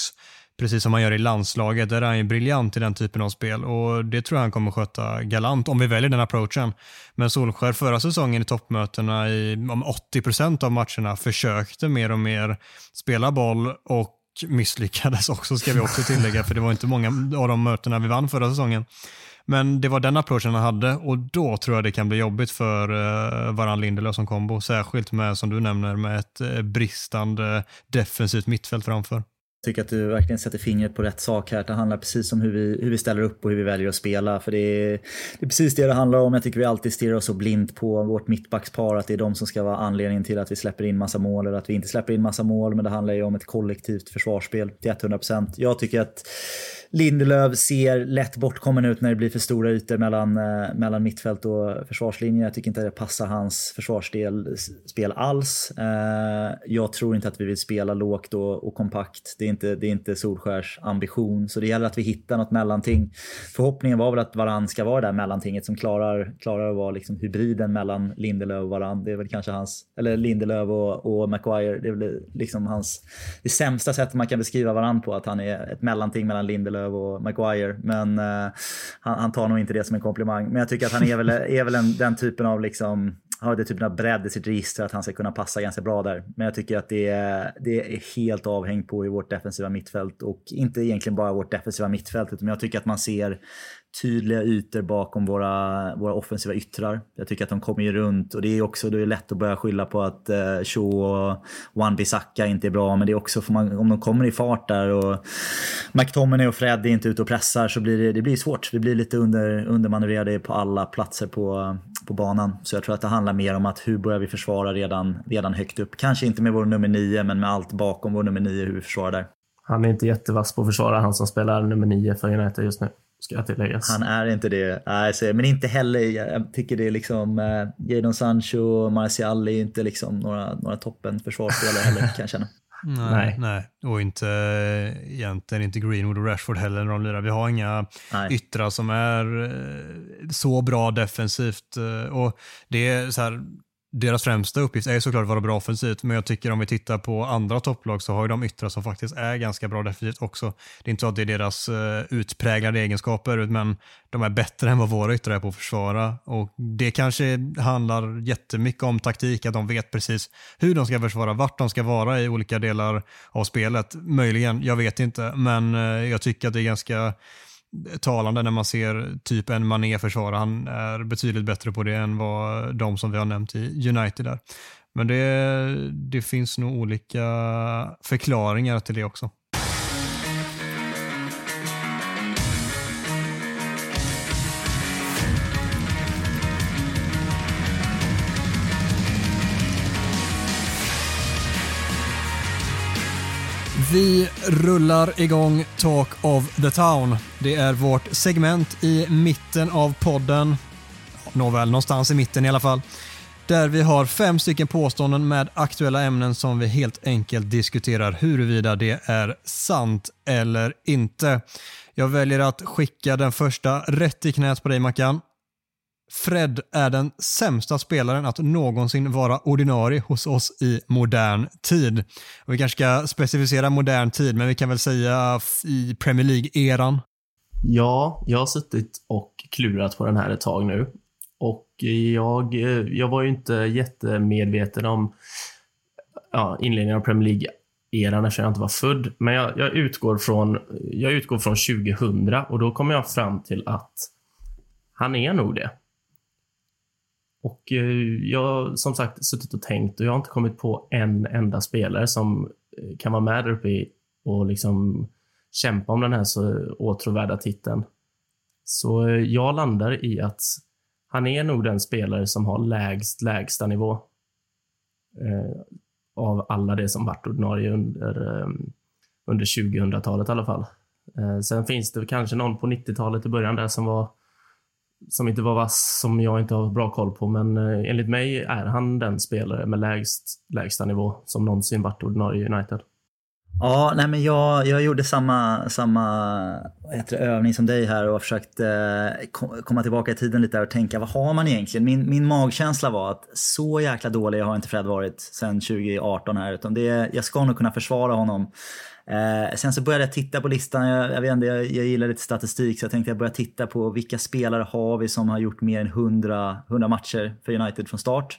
Precis som han gör i landslaget, där är han ju briljant i den typen av spel och det tror jag han kommer sköta galant om vi väljer den approachen. Men Solskär förra säsongen i toppmötena i 80 procent av matcherna försökte mer och mer spela boll och misslyckades också ska vi också tillägga för det var inte många av de mötena vi vann förra säsongen. Men det var den approachen han hade och då tror jag det kan bli jobbigt för eh, Varann Lindelöf som kombo. Särskilt med, som du nämner, med ett eh, bristande defensivt mittfält framför tycker att du verkligen sätter fingret på rätt sak här. Det handlar precis om hur vi, hur vi ställer upp och hur vi väljer att spela. För det är, det är precis det det handlar om. Jag tycker vi alltid stirrar oss så blint på vårt mittbackspar. Att det är de som ska vara anledningen till att vi släpper in massa mål eller att vi inte släpper in massa mål. Men det handlar ju om ett kollektivt försvarsspel till 100%. Jag tycker att Lindelöf ser lätt bortkommen ut när det blir för stora ytor mellan, eh, mellan mittfält och försvarslinje. Jag tycker inte det passar hans försvarsspel alls. Eh, jag tror inte att vi vill spela lågt och, och kompakt. Det är, inte, det är inte Solskärs ambition. Så det gäller att vi hittar något mellanting. Förhoppningen var väl att Varann ska vara det där mellantinget som klarar, klarar att vara liksom hybriden mellan Lindelöf och Varann. Det är väl kanske hans, eller Lindelöf och, och Maguire. Det är väl liksom hans, det sämsta sättet man kan beskriva Varann på. Att han är ett mellanting mellan Lindelöf Lindelöf och Maguire. Men uh, han, han, tar nog inte det som en komplimang. Men jag tycker att han är väl, är väl en, den typen av liksom har det typen av bredd i sitt register att han ska kunna passa ganska bra där. Men jag tycker att det är, det är helt avhängt på i vårt defensiva mittfält och inte egentligen bara vårt defensiva mittfält utan jag tycker att man ser tydliga ytor bakom våra, våra offensiva yttrar. Jag tycker att de kommer ju runt och det är också då är det lätt att börja skylla på att eh, Cho och Wan-Bissaka inte är bra. Men det är också för man, om de kommer i fart där och McTominay och Fred är inte ute och pressar så blir det, det blir svårt. Vi blir lite under, undermanövrerade på alla platser på, på banan. Så jag tror att det handlar mer om att hur börjar vi försvara redan, redan högt upp. Kanske inte med vår nummer nio men med allt bakom vår nummer nio hur vi försvarar där. Han är inte jättevass på att försvara, han som spelar nummer nio för United just nu ska tilläggas. Han är inte det. Nej, men inte heller, jag tycker det är liksom, eh, Jadon Sancho och Marcial är inte liksom några, några toppen försvarsspelare heller kan jag känna. Nej, nej. nej. Och inte egentligen inte Greenwood och Rashford heller när de lirar. Vi har inga nej. yttrar som är eh, så bra defensivt. Eh, och det är så här, deras främsta uppgift är såklart att vara bra offensivt, men jag tycker om vi tittar på andra topplag så har ju de yttrar som faktiskt är ganska bra defensivt också. Det är inte så att det är deras eh, utpräglade egenskaper, men de är bättre än vad våra yttrar är på att försvara. Och det kanske handlar jättemycket om taktik, att de vet precis hur de ska försvara, vart de ska vara i olika delar av spelet. Möjligen, jag vet inte, men eh, jag tycker att det är ganska talande när man ser typ en Mané försvara. Han är betydligt bättre på det än vad de som vi har nämnt i United där. Men det, det finns nog olika förklaringar till det också. Vi rullar igång Talk of the Town. Det är vårt segment i mitten av podden. Nåväl, någonstans i mitten i alla fall. Där vi har fem stycken påståenden med aktuella ämnen som vi helt enkelt diskuterar huruvida det är sant eller inte. Jag väljer att skicka den första rätt i knät på dig Mackan. Fred är den sämsta spelaren att någonsin vara ordinarie hos oss i modern tid. Och vi kanske ska specificera modern tid, men vi kan väl säga i Premier League-eran. Ja, jag har suttit och klurat på den här ett tag nu. Och jag, jag var ju inte jättemedveten om ja, inledningen av Premier League-eran eftersom jag inte var född. Men jag, jag, utgår från, jag utgår från 2000 och då kommer jag fram till att han är nog det. Och eh, jag har som sagt suttit och tänkt och jag har inte kommit på en enda spelare som eh, kan vara med där uppe och liksom kämpa om den här så åtråvärda titeln. Så eh, jag landar i att han är nog den spelare som har lägst lägsta nivå eh, av alla det som varit ordinarie under, eh, under 2000-talet i alla fall. Eh, sen finns det kanske någon på 90-talet i början där som var som inte var vass, som jag inte har bra koll på, men eh, enligt mig är han den spelare med lägst, lägsta nivå som någonsin varit ordinarie United. Ja, nej men jag, jag gjorde samma, samma heter det, övning som dig här och försökte eh, komma tillbaka i tiden lite och tänka vad har man egentligen? Min, min magkänsla var att så jäkla dålig har inte Fred varit sedan 2018 här utan det, jag ska nog kunna försvara honom. Eh, sen så började jag titta på listan, jag, jag vet inte, jag, jag gillar lite statistik så jag tänkte jag började titta på vilka spelare har vi som har gjort mer än 100, 100 matcher för United från start.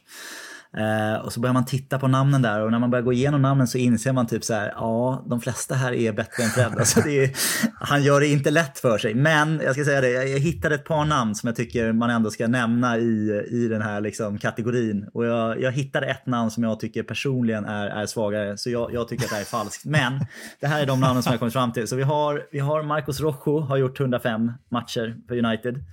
Eh, och så börjar man titta på namnen där och när man börjar gå igenom namnen så inser man typ så här, ja, de flesta här är bättre än Fred. Alltså är, han gör det inte lätt för sig. Men jag ska säga det, jag hittade ett par namn som jag tycker man ändå ska nämna i, i den här liksom, kategorin. Och jag, jag hittade ett namn som jag tycker personligen är, är svagare, så jag, jag tycker att det här är falskt. Men det här är de namnen som jag kommit fram till. Så vi har, vi har Marcos Rojo, har gjort 105 matcher för United.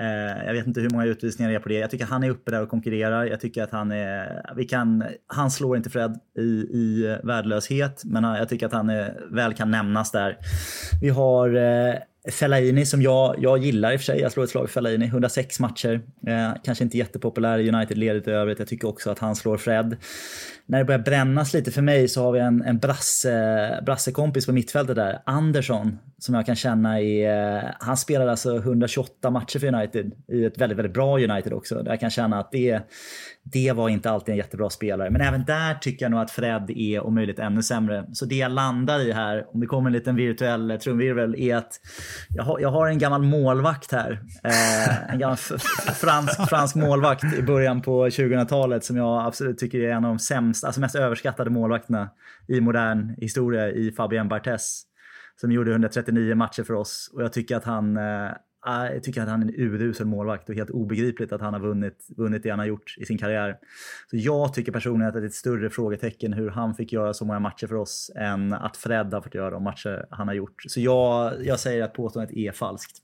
Eh, jag vet inte hur många utvisningar det är på det. Jag tycker han är uppe där och konkurrerar. Jag tycker att han är... Vi kan, han slår inte Fred i, i värdelöshet, men jag tycker att han är, väl kan nämnas där. Vi har eh, Fellaini som jag, jag gillar i och för sig. Jag slår ett slag för Fellaini. 106 matcher. Eh, kanske inte jättepopulär i United-ledet i övrigt. Jag tycker också att han slår Fred när det börjar brännas lite för mig så har vi en, en brasse, brassekompis på mittfältet där, Andersson, som jag kan känna är... Eh, han spelade alltså 128 matcher för United i ett väldigt, väldigt bra United också. Där jag kan känna att det, är det var inte alltid en jättebra spelare. Men även där tycker jag nog att Fred är om möjligt ännu sämre. Så det jag landar i här, om det kommer en liten virtuell eh, trumvirvel, är att jag har, jag har en gammal målvakt här. Eh, en gammal fransk, fransk målvakt i början på 2000-talet som jag absolut tycker är en av de sämsta, alltså mest överskattade målvakterna i modern historia i Fabien Barthez. Som gjorde 139 matcher för oss och jag tycker att han eh, jag tycker att han är en urusel målvakt och helt obegripligt att han har vunnit, vunnit det han har gjort i sin karriär. Så jag tycker personligen att det är ett större frågetecken hur han fick göra så många matcher för oss än att Fred har fått göra de matcher han har gjort. Så jag, jag säger att påståendet är falskt.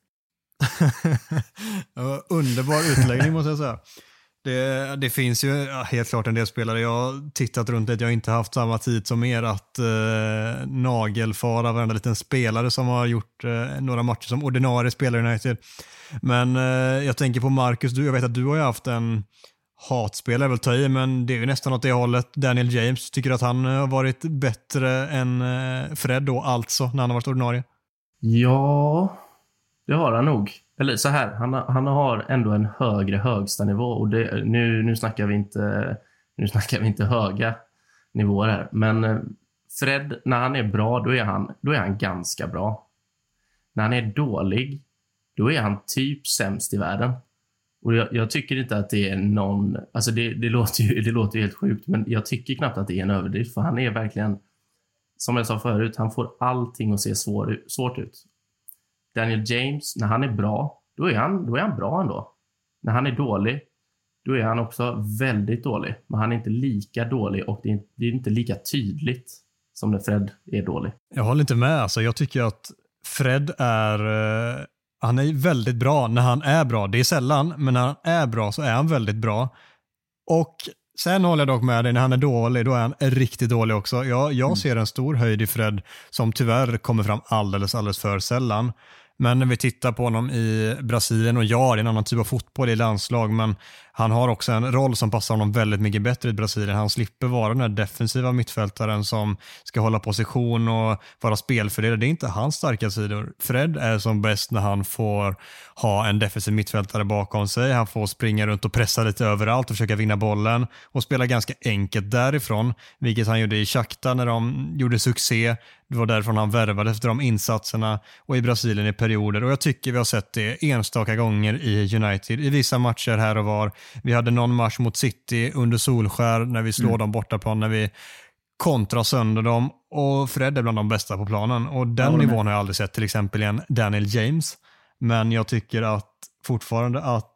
Underbar utläggning måste jag säga. Det, det, finns ju helt klart en del spelare. Jag har tittat runt det. Jag har inte haft samma tid som er att eh, nagelfara varenda liten spelare som har gjort eh, några matcher som ordinarie spelare i United. Men eh, jag tänker på Marcus, du, jag vet att du har ju haft en hatspelare, väl ta i, men det är ju nästan åt det hållet. Daniel James, tycker du att han har varit bättre än eh, Fred då, alltså, när han har varit ordinarie? Ja, det har han nog. Eller så här, han, han har ändå en högre högsta nivå och det, nu, nu, snackar vi inte, nu snackar vi inte höga nivåer här. Men eh, Fred, när han är bra, då är han, då är han ganska bra. När han är dålig, då är han typ sämst i världen. Och jag, jag tycker inte att det är någon... Alltså det, det, låter ju, det låter ju helt sjukt, men jag tycker knappt att det är en överdrift. För han är verkligen, som jag sa förut, han får allting att se svår, svårt ut. Daniel James, när han är bra, då är han, då är han bra ändå. När han är dålig, då är han också väldigt dålig. Men han är inte lika dålig och det är, det är inte lika tydligt som när Fred är dålig. Jag håller inte med. Alltså, jag tycker att Fred är uh, han är väldigt bra när han är bra. Det är sällan, men när han är bra så är han väldigt bra. Och Sen håller jag dock med dig, när han är dålig, då är han riktigt dålig också. Jag, jag mm. ser en stor höjd i Fred som tyvärr kommer fram alldeles, alldeles för sällan. Men när vi tittar på honom i Brasilien, och ja, det är en annan typ av fotboll i landslag, men han har också en roll som passar honom väldigt mycket bättre i Brasilien. Han slipper vara den där defensiva mittfältaren som ska hålla position och vara spelfördelare. Det är inte hans starka sidor. Fred är som bäst när han får ha en defensiv mittfältare bakom sig. Han får springa runt och pressa lite överallt och försöka vinna bollen och spela ganska enkelt därifrån, vilket han gjorde i Shakhtar när de gjorde succé. Det var därifrån han värvade efter de insatserna och i Brasilien i perioder och jag tycker vi har sett det enstaka gånger i United i vissa matcher här och var. Vi hade någon match mot City under Solskär när vi slår mm. dem bortaplan, när vi kontrar sönder dem och Fred är bland de bästa på planen och den ja, nivån har jag aldrig sett till exempel i en Daniel James. Men jag tycker att fortfarande att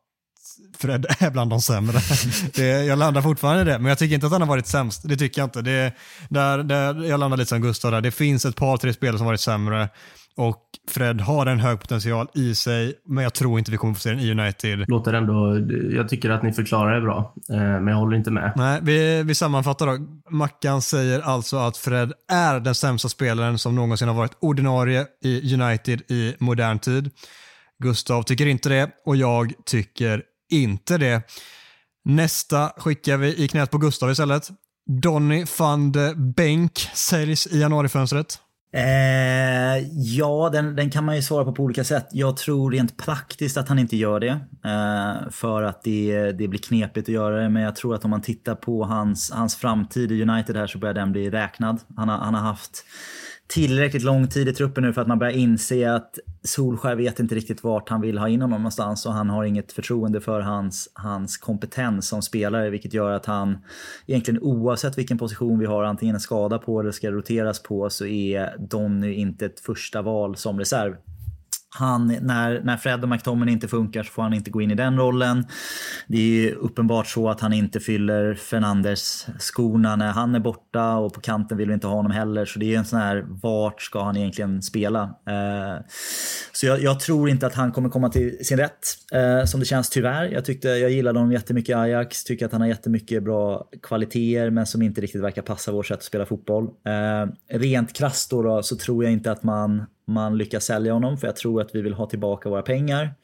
Fred är bland de sämre. Det, jag landar fortfarande i det, men jag tycker inte att han har varit sämst. Det tycker jag inte. Det, där, där, jag landar lite som Gustav där. Det finns ett par, tre spelare som varit sämre. Och Fred har en hög potential i sig, men jag tror inte vi kommer få se den i United. Låter ändå, jag tycker att ni förklarar det bra, eh, men jag håller inte med. Nej, vi, vi sammanfattar då. Mackan säger alltså att Fred är den sämsta spelaren som någonsin har varit ordinarie i United i modern tid. Gustav tycker inte det och jag tycker inte det. Nästa skickar vi i knät på Gustav istället. Donny van de Benk säljs i januarifönstret. Eh, ja, den, den, kan man ju svara på på olika sätt. Jag tror rent praktiskt att han inte gör det. Eh, för att det, det blir knepigt att göra det. Men jag tror att om man tittar på hans, hans framtid i United här så börjar den bli räknad. Han har, han har haft tillräckligt lång tid i truppen nu för att man börjar inse att Solskär vet inte riktigt vart han vill ha in honom någonstans och han har inget förtroende för hans, hans kompetens som spelare vilket gör att han egentligen oavsett vilken position vi har antingen en skada på eller ska roteras på så är Donny inte ett första val som reserv han, när, när Fred och McTominay inte funkar så får han inte gå in i den rollen. Det är uppenbart så att han inte fyller Fernandes skorna när han är borta och på kanten vill vi inte ha honom heller. Så det är en sån här, vart ska han egentligen spela? Eh, så jag, jag, tror inte att han kommer komma till sin rätt, eh, som det känns tyvärr. Jag, tyckte, jag gillade honom jättemycket i Ajax, tycker att han har jättemycket bra kvaliteter men som inte riktigt verkar passa vårt sätt att spela fotboll. Eh, rent krasst då, då så tror jag inte att man man lyckas sälja honom för jag tror att vi vill ha tillbaka våra pengar.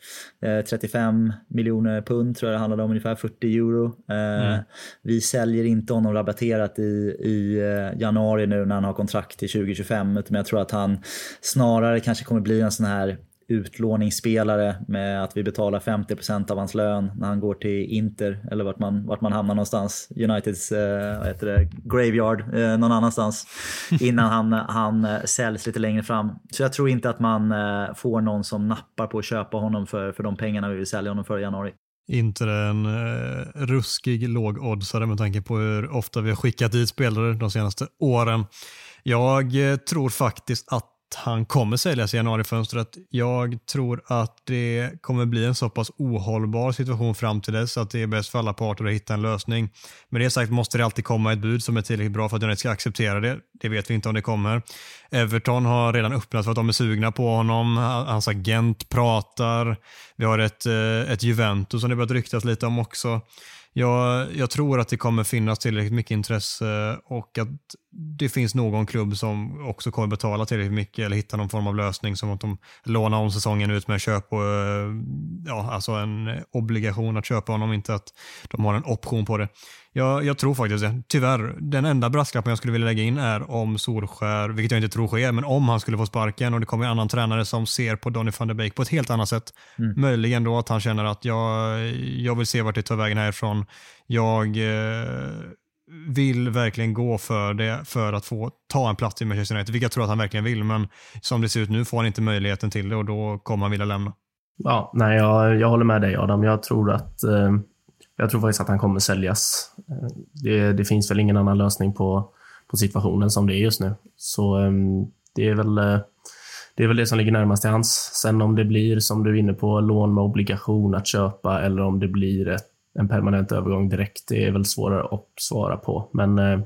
Eh, 35 miljoner pund tror jag det handlade om, ungefär 40 euro. Eh, mm. Vi säljer inte honom rabatterat i, i eh, januari nu när han har kontrakt till 2025 utan jag tror att han snarare kanske kommer bli en sån här utlåningsspelare med att vi betalar 50% av hans lön när han går till Inter eller vart man, vart man hamnar någonstans. Uniteds eh, vad heter det, graveyard eh, någon annanstans innan han, han eh, säljs lite längre fram. Så jag tror inte att man eh, får någon som nappar på att köpa honom för, för de pengarna vi vill sälja honom för i januari. Inte en eh, ruskig lågoddsare med tanke på hur ofta vi har skickat dit spelare de senaste åren. Jag eh, tror faktiskt att han kommer säljas i januarifönstret. Jag tror att det kommer bli en så pass ohållbar situation fram till dess att det är bäst för alla parter att hitta en lösning. Med det sagt måste det alltid komma ett bud som är tillräckligt bra för att United ska acceptera det. Det vet vi inte om det kommer. Everton har redan öppnat för att de är sugna på honom. Hans agent pratar. Vi har ett, eh, ett Juventus som det börjat ryktas lite om också. Jag, jag, tror att det kommer finnas tillräckligt mycket intresse och att det finns någon klubb som också kommer betala tillräckligt mycket eller hitta någon form av lösning som att de lånar om säsongen ut med köp och eh, ja, alltså en obligation att köpa honom, inte att de har en option på det. Jag, jag tror faktiskt det. Tyvärr, den enda brasklappen jag skulle vilja lägga in är om Solskär, vilket jag inte tror sker, men om han skulle få sparken och det kommer en annan tränare som ser på Donny van der Beek på ett helt annat sätt. Mm. Möjligen då att han känner att jag, jag vill se vart det tar vägen härifrån. Jag eh, vill verkligen gå för det för att få ta en plats i Manchester United, vilket jag tror att han verkligen vill, men som det ser ut nu får han inte möjligheten till det och då kommer han vilja lämna. Ja, nej, jag, jag håller med dig Adam. Jag tror att eh, jag tror faktiskt att han kommer säljas. Eh, det, det, finns väl ingen annan lösning på, på situationen som det är just nu. Så ehm, det är väl eh, det är väl det som ligger närmast till hans. Sen om det blir, som du är inne på, lån med obligation att köpa eller om det blir ett, en permanent övergång direkt, det är väl svårare att svara på. Men eh,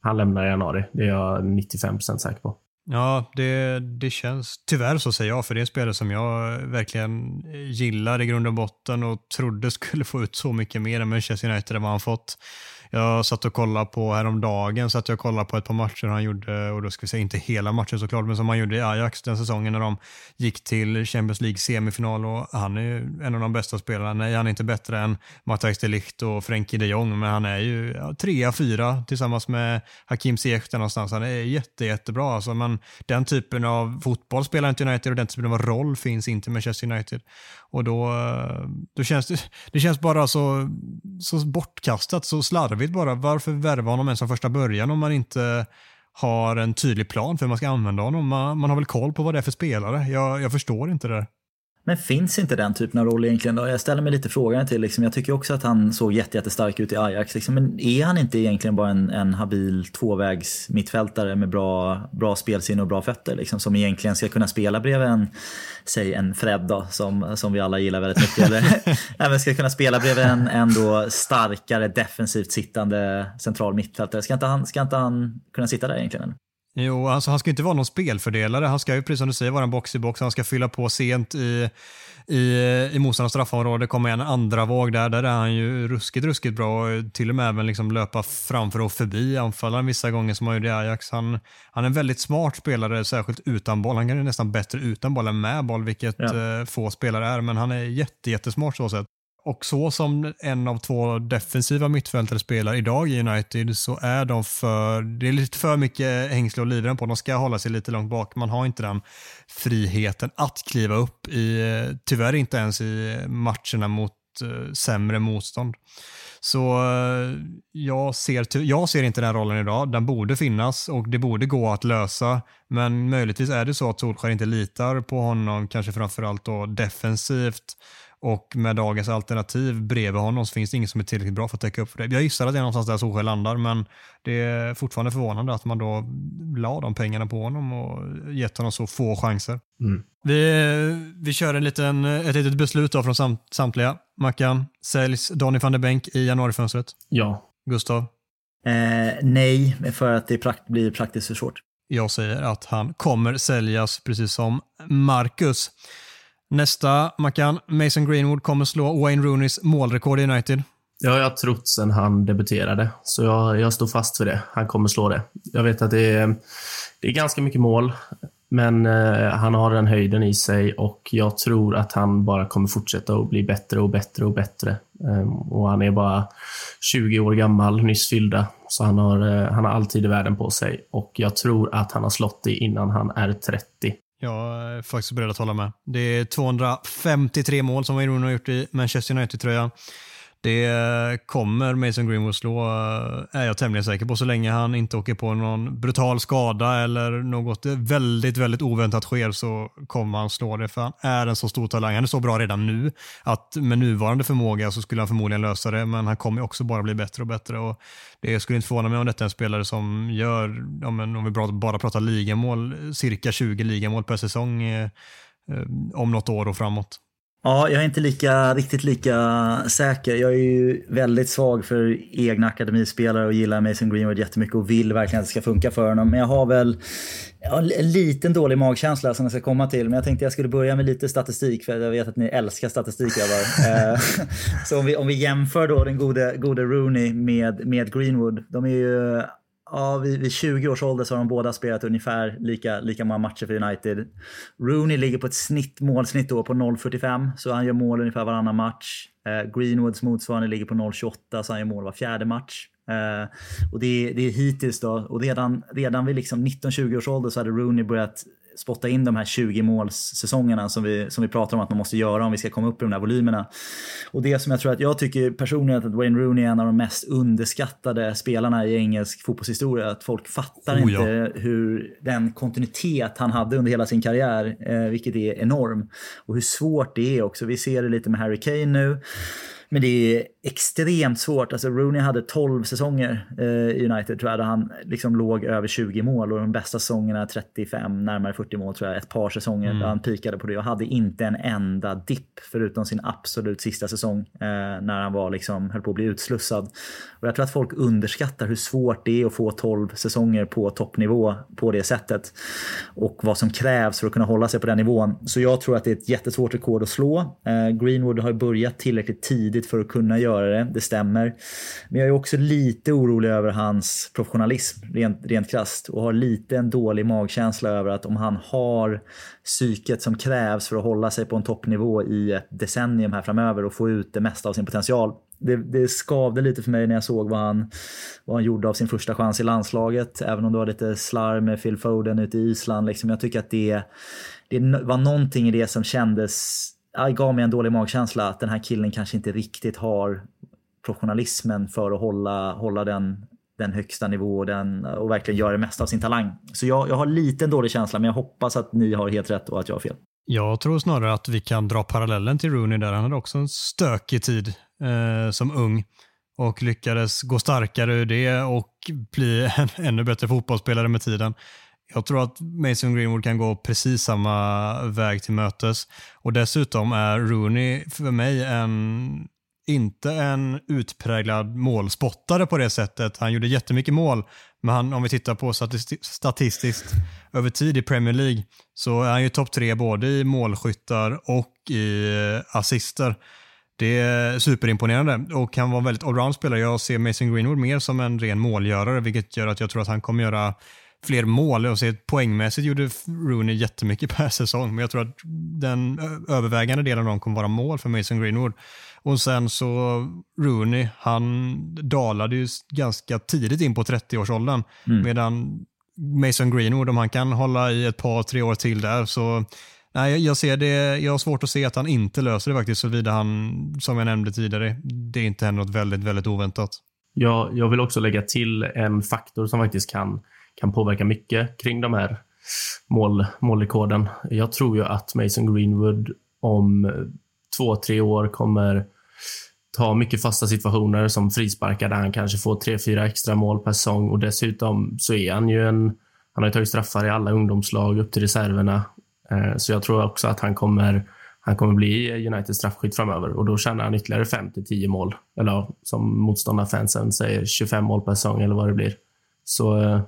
han lämnar i januari, det är jag 95% säker på. Ja, det, det känns, tyvärr så säger jag, för det är en spelare som jag verkligen gillar i grund och botten och trodde skulle få ut så mycket mer än Manchester United än vad han fått. Jag satt och kollade på häromdagen, satt jag och kollade på ett par matcher han gjorde, och då ska vi säga inte hela matchen såklart, men som han gjorde i Ajax den säsongen när de gick till Champions League semifinal och han är ju en av de bästa spelarna. Nej, han är inte bättre än Matthijs de Ligt och Frenkie de Jong, men han är ju ja, trea, fyra tillsammans med Hakim Ziyech där någonstans. Han är jätte, jättebra alltså, men den typen av fotboll spelar inte United och den typen av roll finns inte med Manchester United. Och då, eh, då känns det, det känns bara så, så bortkastat, så slarvigt bara. Varför värva honom ens från första början om man inte har en tydlig plan för hur man ska använda honom? Man, man har väl koll på vad det är för spelare? Jag, jag förstår inte det. Men finns inte den typen av roll egentligen då? Jag ställer mig lite frågan till. Liksom, jag tycker också att han såg jättestark ut i Ajax. Liksom, men är han inte egentligen bara en, en habil tvåvägs mittfältare med bra, bra spelsinne och bra fötter? Liksom, som egentligen ska kunna spela bredvid en, säg en Fred då, som, som vi alla gillar väldigt mycket. Eller även ska kunna spela bredvid en ändå starkare defensivt sittande central mittfältare. Ska inte han, ska inte han kunna sitta där egentligen? Jo, alltså han ska inte vara någon spelfördelare. Han ska ju, precis som du säger, vara en box i box. Han ska fylla på sent i, i, i motståndarnas straffområde. kommer en andra våg där. Där är han ju ruskigt, ruskigt bra. Till och med även liksom löpa framför och förbi anfallaren vissa gånger som han gjorde i Ajax. Han, han är en väldigt smart spelare, särskilt utan boll. Han kan nästan bättre utan boll än med boll, vilket ja. Eh, få spelare är. Men han är jätte, jättesmart så sätt och så som en av två defensiva mittfältare spelar idag i United så är de för, det är lite för mycket hängsle och livrem på. De ska hålla sig lite långt bak. Man har inte den friheten att kliva upp i, tyvärr inte ens i matcherna mot uh, sämre motstånd. Så uh, jag, ser, jag ser inte den rollen idag. Den borde finnas och det borde gå att lösa. Men möjligtvis är det så att Solskjaer inte litar på honom, kanske framförallt då defensivt och med dagens alternativ bredvid honom så finns det ingen som är tillräckligt bra för att täcka upp för det. Jag gissar att det är någonstans där Solskjaer landar, men det är fortfarande förvånande att man då la de pengarna på honom och gett honom så få chanser. Mm. Vi, vi kör en liten, ett litet beslut då från sam, samtliga. Mackan, säljs Donny van der Benk i januarifönstret? Ja. Gustav? Eh, nej, för att det prakt blir praktiskt för svårt. Jag säger att han kommer säljas precis som Marcus. Nästa, Mackan. Mason Greenwood kommer slå Wayne Rooneys målrekord i United. Ja, jag har trott sen han debuterade, så jag, jag står fast för det. Han kommer slå det. Jag vet att det är, det är ganska mycket mål, men eh, han har den höjden i sig och jag tror att han bara kommer fortsätta att bli bättre och bättre och bättre. Eh, och han är bara 20 år gammal, nyss fyllda, så han har, eh, han har all tid i världen på sig och jag tror att han har slått det innan han är 30. Jag är faktiskt beredd att hålla med. Det är 253 mål som Wayne Rooney har gjort i Manchester United-tröjan. Det kommer Mason Greenwood slå, eh, är jag tämligen säker på, så länge han inte åker på någon brutal skada eller något väldigt, väldigt oväntat sker så kommer han slå det. För han är en så stor talang. Han är så bra redan nu att med nuvarande förmåga så skulle han förmodligen lösa det, men han kommer också bara bli bättre och bättre. Och det skulle inte förvåna mig om detta är en spelare som gör, ja, men om vi bara pratar ligamål, cirka 20 ligamål per säsong eh, eh, om något år och framåt. Ja, jag är inte lika, riktigt lika säker. Jag är ju väldigt svag för egna akademispelare och gillar Mason Greenwood jättemycket och vill verkligen att det ska funka för honom. Men jag har väl ja, en liten dålig magkänsla som jag ska komma till. Men jag tänkte jag skulle börja med lite statistik för jag vet att ni älskar statistik grabbar. Eh, så om vi, om vi jämför då den gode, gode Rooney med, med Greenwood. De är ju Ja, vid, vid 20 års ålder så har de båda spelat ungefär lika, lika många matcher för United. Rooney ligger på ett snitt, målsnitt då på 0,45 så han gör mål ungefär varannan match. Eh, Greenwoods motsvarande ligger på 0,28 så han gör mål var fjärde match. Eh, och det, det är hittills då, och redan, redan vid liksom 19-20 års ålder så hade Rooney börjat spotta in de här 20 målssäsongerna som vi, som vi pratar om att man måste göra om vi ska komma upp i de där volymerna. Och det som jag tror att jag tycker personligen att Wayne Rooney är en av de mest underskattade spelarna i engelsk fotbollshistoria. Att folk fattar oh, inte ja. hur den kontinuitet han hade under hela sin karriär, eh, vilket är enorm. Och hur svårt det är också. Vi ser det lite med Harry Kane nu. Men det är extremt svårt. Alltså Rooney hade 12 säsonger eh, i United tror jag, där han liksom låg över 20 mål och de bästa säsongerna 35, närmare 40 mål tror jag. Ett par säsonger mm. där han pikade på det och hade inte en enda dipp förutom sin absolut sista säsong eh, när han var liksom, höll på att bli utslussad. Och jag tror att folk underskattar hur svårt det är att få 12 säsonger på toppnivå på det sättet. Och vad som krävs för att kunna hålla sig på den nivån. Så jag tror att det är ett jättesvårt rekord att slå. Eh, Greenwood har börjat tillräckligt tidigt för att kunna göra det, det stämmer. Men jag är också lite orolig över hans professionalism, rent, rent krasst. Och har lite en dålig magkänsla över att om han har psyket som krävs för att hålla sig på en toppnivå i ett decennium här framöver och få ut det mesta av sin potential. Det, det skavde lite för mig när jag såg vad han, vad han gjorde av sin första chans i landslaget. Även om det var lite slarv med Phil Foden ute i Island. Liksom. Jag tycker att det, det var någonting i det som kändes gav mig en dålig magkänsla att den här killen kanske inte riktigt har professionalismen för att hålla, hålla den, den högsta nivå och, den, och verkligen göra det mesta av sin talang. Så jag, jag har lite en dålig känsla, men jag hoppas att ni har helt rätt och att jag har fel. Jag tror snarare att vi kan dra parallellen till Rooney där. Han hade också en stökig tid eh, som ung och lyckades gå starkare ur det och bli en ännu bättre fotbollsspelare med tiden. Jag tror att Mason Greenwood kan gå precis samma väg till mötes. Och dessutom är Rooney för mig en inte en utpräglad målspottare på det sättet. Han gjorde jättemycket mål, men han, om vi tittar på statistiskt över tid i Premier League så är han ju topp tre både i målskyttar och i assister. Det är superimponerande och kan vara en väldigt allround spelare. Jag ser Mason Greenwood mer som en ren målgörare, vilket gör att jag tror att han kommer göra fler mål. Och så poängmässigt gjorde Rooney jättemycket per säsong, men jag tror att den övervägande delen av dem kommer vara mål för Mason Greenwood. Och sen så Rooney, han dalade ju ganska tidigt in på 30-årsåldern, mm. medan Mason Greenwood, om han kan hålla i ett par, tre år till där, så Nej, jag ser det. Jag har svårt att se att han inte löser det faktiskt, såvida han, som jag nämnde tidigare, det är inte händer något väldigt, väldigt oväntat. Ja, jag vill också lägga till en faktor som faktiskt kan, kan påverka mycket kring de här mål, målrekorden. Jag tror ju att Mason Greenwood om två, tre år kommer ta mycket fasta situationer som frisparkar där han kanske får tre, fyra extra mål per säsong och dessutom så är han ju en han har ju tagit straffar i alla ungdomslag upp till reserverna eh, så jag tror också att han kommer, han kommer bli Uniteds straffskytt framöver och då tjänar han ytterligare 5-10 mål. Eller som motståndarfansen säger, 25 mål per säsong eller vad det blir. Så, eh,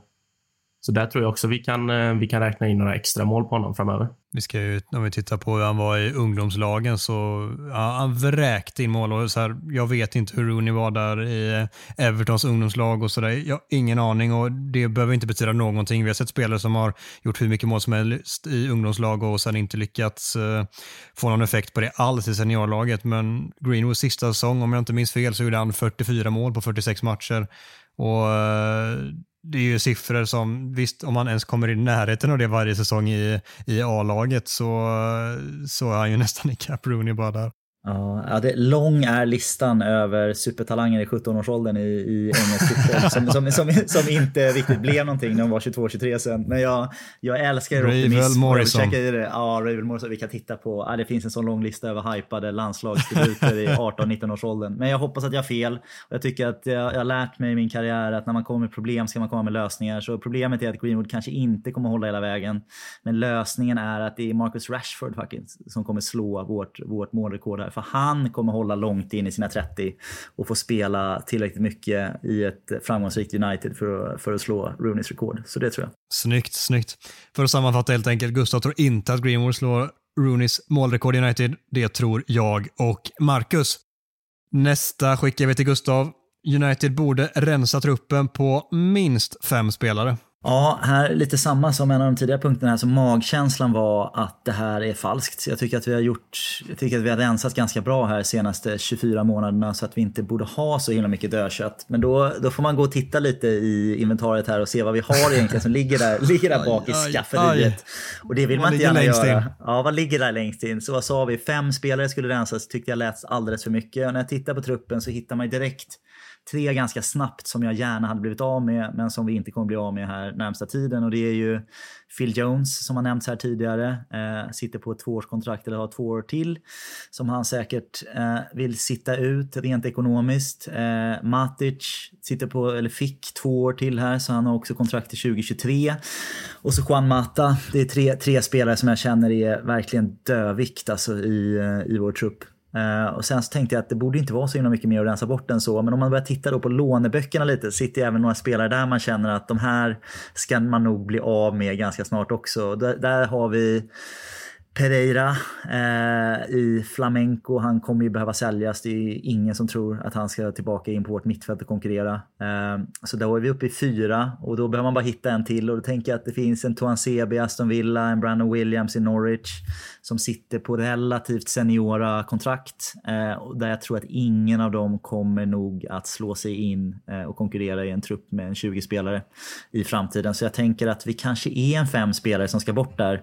så där tror jag också vi kan, eh, vi kan räkna in några extra mål på honom framöver. Vi ska ju, om vi tittar på hur han var i ungdomslagen så ja, han vräkte in mål. Och så här, jag vet inte hur Rooney var där i eh, Evertons ungdomslag och sådär. Jag har ingen aning och det behöver inte betyda någonting. Vi har sett spelare som har gjort hur mycket mål som helst i ungdomslag och sen inte lyckats eh, få någon effekt på det alls i seniorlaget. Men Greenwoods sista säsong, om jag inte minns fel, så gjorde han 44 mål på 46 matcher. Och eh, det är ju siffror som, visst om man ens kommer i närheten av det varje säsong i, i A-laget så, så är han ju nästan i Rooney bara där. Ja, det, lång är listan över supertalanger i 17-årsåldern i, i engelsk fotboll som, som, som, som, inte riktigt blev någonting när de var 22-23 sen. Men jag, jag älskar optimism. Morrison. Det. Ja, Ravel Morrison. Vi kan titta på, ja, det finns en sån lång lista över hypade landslagsdebuter i 18-19-årsåldern. Men jag hoppas att jag har fel. Jag tycker att jag, jag har lärt mig i min karriär att när man kommer med problem ska man komma med lösningar. Så problemet är att Greenwood kanske inte kommer hålla hela vägen. Men lösningen är att det är Marcus Rashford faktiskt som kommer slå vårt, vårt målrekord här. För han kommer hålla långt in i sina 30 och få spela tillräckligt mycket i ett framgångsrikt United för att, för att slå Rooneys rekord. Så det tror jag. Snyggt, snyggt. För att sammanfatta helt enkelt, Gustav tror inte att Greenwood slår Rooneys målrekord i United. Det tror jag och Marcus. Nästa skickar vi till Gustav. United borde rensa truppen på minst fem spelare. Ja, här lite samma som en av de tidigare punkterna här. Så magkänslan var att det här är falskt. Jag tycker att vi har gjort, jag tycker att vi har rensat ganska bra här senaste 24 månaderna så att vi inte borde ha så himla mycket dödkött. Men då, då får man gå och titta lite i inventariet här och se vad vi har egentligen som ligger där, ligger där bak i skafferiet. Och det vill man inte gärna göra. In? Ja, vad ligger där längst in? Så vad sa vi? Fem spelare skulle rensas tyckte jag lät alldeles för mycket. Och när jag tittar på truppen så hittar man direkt tre ganska snabbt som jag gärna hade blivit av med men som vi inte kommer bli av med här närmsta tiden. Och det är ju Phil Jones som har nämnts här tidigare. Eh, sitter på ett tvåårskontrakt eller har två år till. Som han säkert eh, vill sitta ut rent ekonomiskt. Eh, Matic sitter på, eller fick två år till här så han har också kontrakt till 2023. Och så Juan Mata. Det är tre, tre spelare som jag känner är verkligen dövikt alltså i, eh, i vår trupp. Uh, och sen så tänkte jag att det borde inte vara så himla mycket mer att rensa bort än så. Men om man börjar titta då på låneböckerna lite så sitter även några spelare där man känner att de här ska man nog bli av med ganska snart också. Där, där har vi Pereira eh, i Flamenco. Han kommer ju behöva säljas. Det är ingen som tror att han ska tillbaka in på vårt mittfält och konkurrera. Eh, så då är vi uppe i fyra och då behöver man bara hitta en till. Och då tänker jag att det finns en Toan Sebi, i Aston Villa, en Brandon Williams i Norwich som sitter på relativt seniora kontrakt. Eh, där jag tror att ingen av dem kommer nog att slå sig in eh, och konkurrera i en trupp med en 20 spelare i framtiden. Så jag tänker att vi kanske är en fem spelare som ska bort där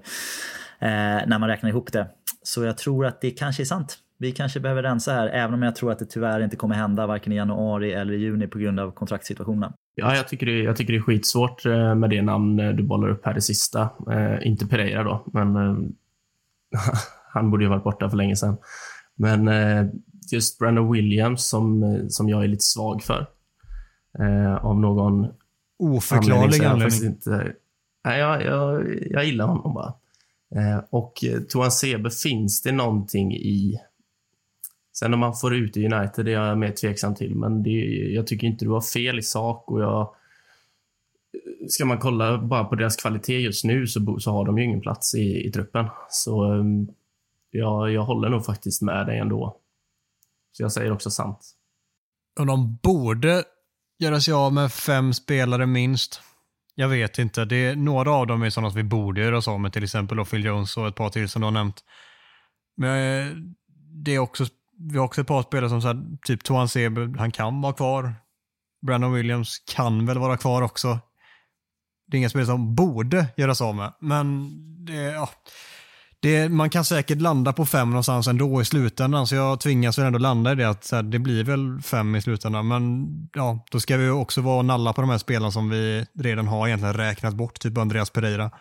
när man räknar ihop det. Så jag tror att det kanske är sant. Vi kanske behöver rensa här, även om jag tror att det tyvärr inte kommer hända varken i januari eller i juni på grund av kontraktssituationen. Ja, jag tycker, det, jag tycker det är skitsvårt eh, med det namn eh, du bollar upp här det sista. Eh, inte Pereira då, men eh, han borde ju varit borta för länge sedan. Men eh, just Brandon Williams som, eh, som jag är lite svag för. av någon Oförklarlig anledning. Inte, nej, jag, jag, jag gillar honom bara. Eh, och eh, Toan Sebe finns det någonting i. Sen om man får ut i United det är jag mer tveksam till, men det, jag tycker inte du har fel i sak och jag... Ska man kolla bara på deras kvalitet just nu så, så har de ju ingen plats i, i truppen. Så ehm, ja, jag håller nog faktiskt med dig ändå. Så jag säger också sant. Och de borde göra sig av med fem spelare minst. Jag vet inte. Det är, några av dem är sådana som vi borde göra oss av med, till exempel då Phil Jones och ett par till som du har nämnt. Men eh, det är också, vi har också ett par spelare som så här, typ Toan Sebe, han kan vara kvar. Brandon Williams kan väl vara kvar också. Det är inga spelare som borde göras av med, men det, ja, det, man kan säkert landa på fem någonstans ändå i slutändan, så jag tvingas väl ändå landa i det att här, det blir väl fem i slutändan. Men ja, då ska vi också vara och nalla på de här spelarna som vi redan har egentligen räknat bort, typ Andreas Pereira.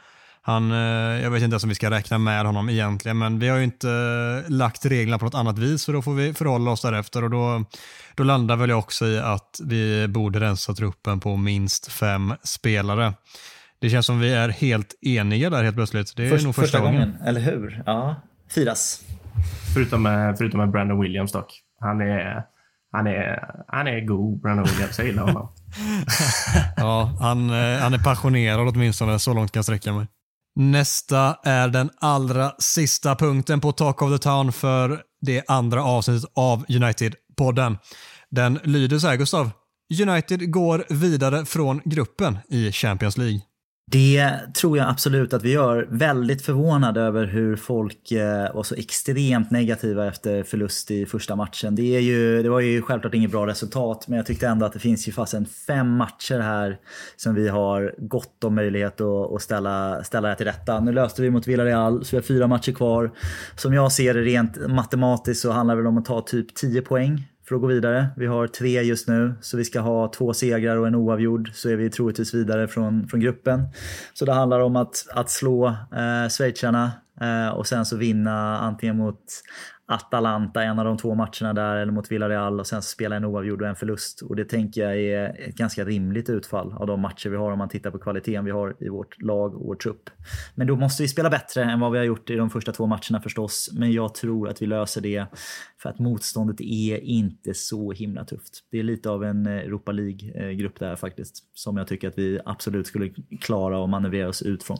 Han, eh, jag vet inte ens om vi ska räkna med honom egentligen, men vi har ju inte eh, lagt reglerna på något annat vis, så då får vi förhålla oss därefter. Och då, då landar väl jag också i att vi borde rensa truppen på minst fem spelare. Det känns som vi är helt eniga där helt plötsligt. Det är Först, nog första, första gången. gången. Eller hur? Ja, firas. Förutom med, förutom med Brandon Williams dock. Han är, han är, han är god, Brandon Williams. Jag gillar honom. Ja, han, eh, han är passionerad åtminstone, så långt kan jag sträcka mig. Nästa är den allra sista punkten på Talk of the Town för det andra avsnittet av United-podden. Den lyder så här, Gustav. United går vidare från gruppen i Champions League. Det tror jag absolut att vi gör. Väldigt förvånad över hur folk eh, var så extremt negativa efter förlust i första matchen. Det, är ju, det var ju självklart inget bra resultat, men jag tyckte ändå att det finns ju fasen fem matcher här som vi har gott om möjlighet att, att ställa, ställa det till rätta. Nu löste vi mot Villarreal, så vi har fyra matcher kvar. Som jag ser det rent matematiskt så handlar det väl om att ta typ 10 poäng för att gå vidare. Vi har tre just nu, så vi ska ha två segrar och en oavgjord så är vi troligtvis vidare från, från gruppen. Så det handlar om att, att slå eh, schweizarna eh, och sen så vinna antingen mot Atalanta, en av de två matcherna där, eller mot Villarreal och sen spela en oavgjord och en förlust. Och det tänker jag är ett ganska rimligt utfall av de matcher vi har om man tittar på kvaliteten vi har i vårt lag och vår trupp. Men då måste vi spela bättre än vad vi har gjort i de första två matcherna förstås. Men jag tror att vi löser det för att motståndet är inte så himla tufft. Det är lite av en eh, Europa League-grupp eh, där faktiskt, som jag tycker att vi absolut skulle klara och manövrera oss ut från.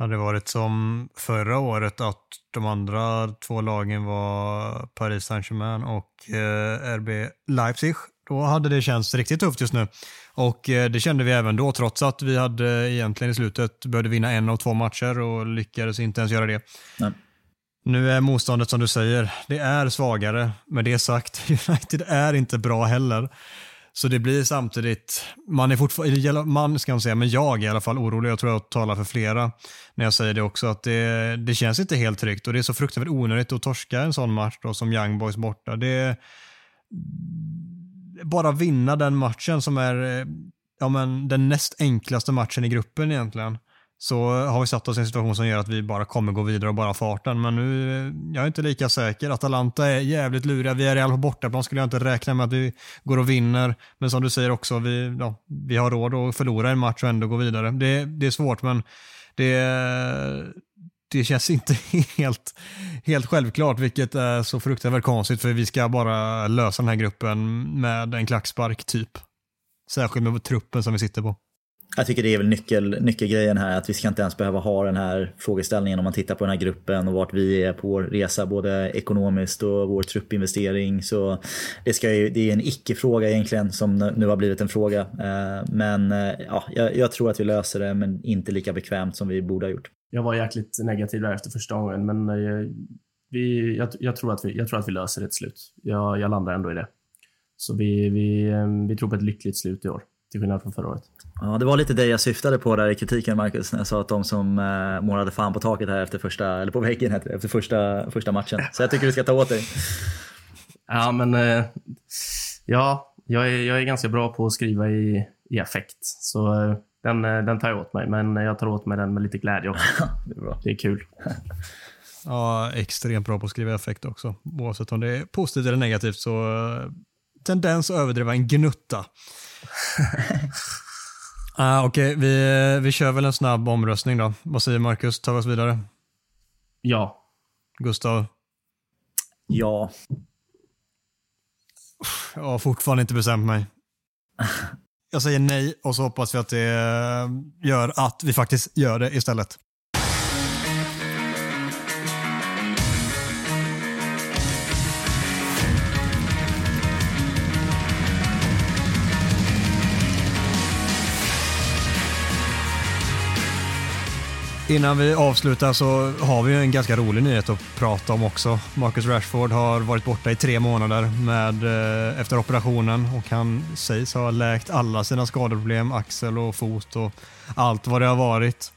Hade det varit som förra året att de andra två lagen var Paris Saint-Germain och eh, RB Leipzig, då hade det känts riktigt tufft just nu. Och eh, det kände vi även då, trots att vi hade egentligen i slutet behövde vinna en av två matcher och lyckades inte ens göra det. Nej. Nu är motståndet som du säger, det är svagare. Med det sagt, United är inte bra heller. Så det blir samtidigt, man är fortfarande, man ska man säga, men jag är i alla fall orolig, jag tror jag talar för flera när jag säger det också, att det, det känns inte helt tryggt och det är så fruktansvärt onödigt att torska en sån match då som Young Boys borta. Det bara vinna den matchen som är eh, ja, men den näst enklaste matchen i gruppen egentligen så har vi satt oss i en situation som gör att vi bara kommer gå vidare och bara farten. Men nu, jag är inte lika säker. Atalanta är jävligt luriga. Vi är real på bortaplan skulle jag inte räkna med att vi går och vinner. Men som du säger också, vi, ja, vi har råd att förlora en match och ändå gå vidare. Det, det är svårt men det, det känns inte helt, helt självklart, vilket är så fruktansvärt konstigt för vi ska bara lösa den här gruppen med en klackspark typ. Särskilt med truppen som vi sitter på. Jag tycker det är väl nyckel, nyckelgrejen här, att vi ska inte ens behöva ha den här frågeställningen om man tittar på den här gruppen och vart vi är på vår resa, både ekonomiskt och vår truppinvestering. Så det, ska ju, det är en icke-fråga egentligen som nu har blivit en fråga. Eh, men eh, ja, jag, jag tror att vi löser det, men inte lika bekvämt som vi borde ha gjort. Jag var jäkligt negativ där efter första gången, men eh, vi, jag, jag, tror att vi, jag tror att vi löser det till slut. Jag, jag landar ändå i det. Så vi, vi, vi tror på ett lyckligt slut i år, till skillnad från förra året. Ja, det var lite det jag syftade på där i kritiken Marcus, när jag sa att de som eh, målade fan på taket här efter första, eller på väggen heter det, efter första, första matchen. Så jag tycker du ska ta åt dig. Ja, men eh, ja, jag är, jag är ganska bra på att skriva i, i affekt. Så eh, den, den tar jag åt mig, men jag tar åt mig den med lite glädje också. det, är bra. det är kul. Ja, extremt bra på att skriva effekt också. Oavsett om det är positivt eller negativt så tendens att överdriva en gnutta. ah, Okej, okay. vi, vi kör väl en snabb omröstning då. Vad säger Marcus? Tar vi oss vidare? Ja. Gustav? Ja. Jag har fortfarande inte bestämt mig. Jag säger nej och så hoppas vi att det gör att vi faktiskt gör det istället. Innan vi avslutar så har vi en ganska rolig nyhet att prata om också. Marcus Rashford har varit borta i tre månader med, eh, efter operationen och han sägs ha läkt alla sina skadeproblem, axel och fot och allt vad det har varit.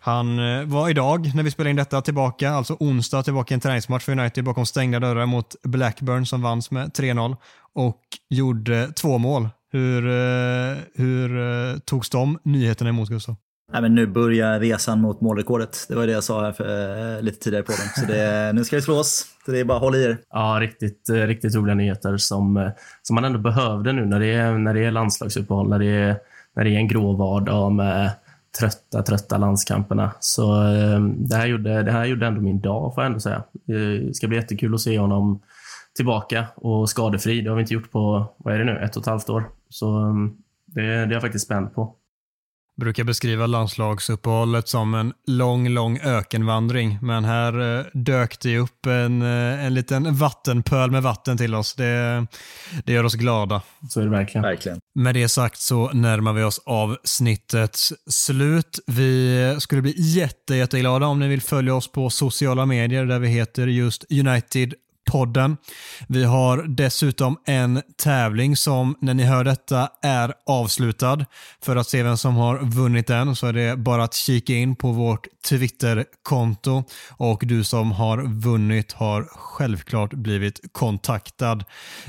Han eh, var idag, när vi spelade in detta, tillbaka, alltså onsdag, tillbaka i en träningsmatch för United bakom stängda dörrar mot Blackburn som vanns med 3-0 och gjorde två mål. Hur, eh, hur eh, togs de nyheterna emot Gustav? Nej, men nu börjar resan mot målrekordet. Det var det jag sa här för, eh, lite tidigare på den. Så det, nu ska det slås. Så det är bara att hålla i er. Ja, riktigt, eh, riktigt roliga nyheter som, eh, som man ändå behövde nu när det är, när det är landslagsuppehåll, när det är, när det är en grå vardag med trötta, trötta landskamperna. Så eh, det här, gjorde, det här gjorde ändå min dag, får jag ändå säga. Det ska bli jättekul att se honom tillbaka och skadefri. Det har vi inte gjort på, vad är det nu, ett och ett halvt år. Så eh, det, det är jag faktiskt spänd på brukar beskriva landslagsuppehållet som en lång, lång ökenvandring. Men här eh, dök det upp en, eh, en liten vattenpöl med vatten till oss. Det, det gör oss glada. Så är det verkligen. verkligen. Med det sagt så närmar vi oss avsnittets slut. Vi skulle bli jätte, jätteglada om ni vill följa oss på sociala medier där vi heter just United podden. Vi har dessutom en tävling som när ni hör detta är avslutad. För att se vem som har vunnit den så är det bara att kika in på vårt Twitterkonto och du som har vunnit har självklart blivit kontaktad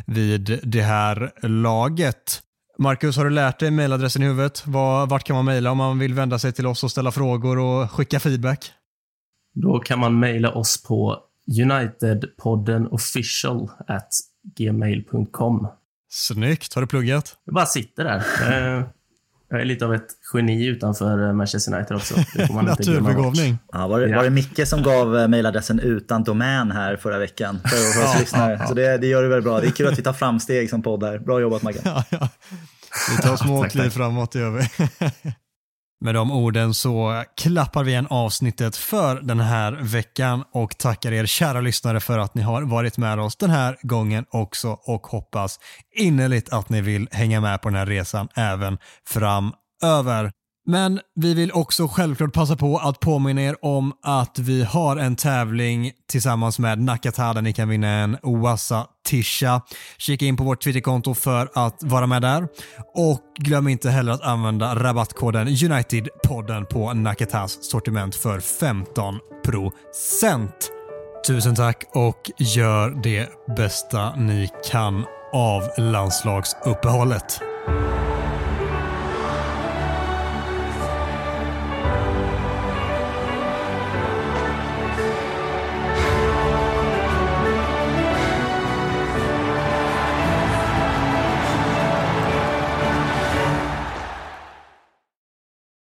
vid det här laget. Marcus, har du lärt dig mejladressen i huvudet? Vart kan man mejla om man vill vända sig till oss och ställa frågor och skicka feedback? Då kan man mejla oss på Unitedpodden official at gmail.com. Snyggt. Har du pluggat? Jag bara sitter där. Eh, jag är lite av ett geni utanför eh, Manchester United också. Naturbegåvning. Ja, var, det, var det Micke som gav eh, mejladressen utan domän här förra veckan? För, oss lyssnare. Så det, det gör du väl bra. Det är kul att vi tar framsteg som podd här. Bra jobbat Maggan. Ja, ja. Vi tar små kliv framåt, det gör vi. Med de orden så klappar vi igen avsnittet för den här veckan och tackar er kära lyssnare för att ni har varit med oss den här gången också och hoppas innerligt att ni vill hänga med på den här resan även framöver. Men vi vill också självklart passa på att påminna er om att vi har en tävling tillsammans med Nakata där ni kan vinna en Oasa Tisha. Kika in på vårt Twitterkonto för att vara med där. Och glöm inte heller att använda rabattkoden Unitedpodden på Nakatas sortiment för 15%. Tusen tack och gör det bästa ni kan av landslagsuppehållet.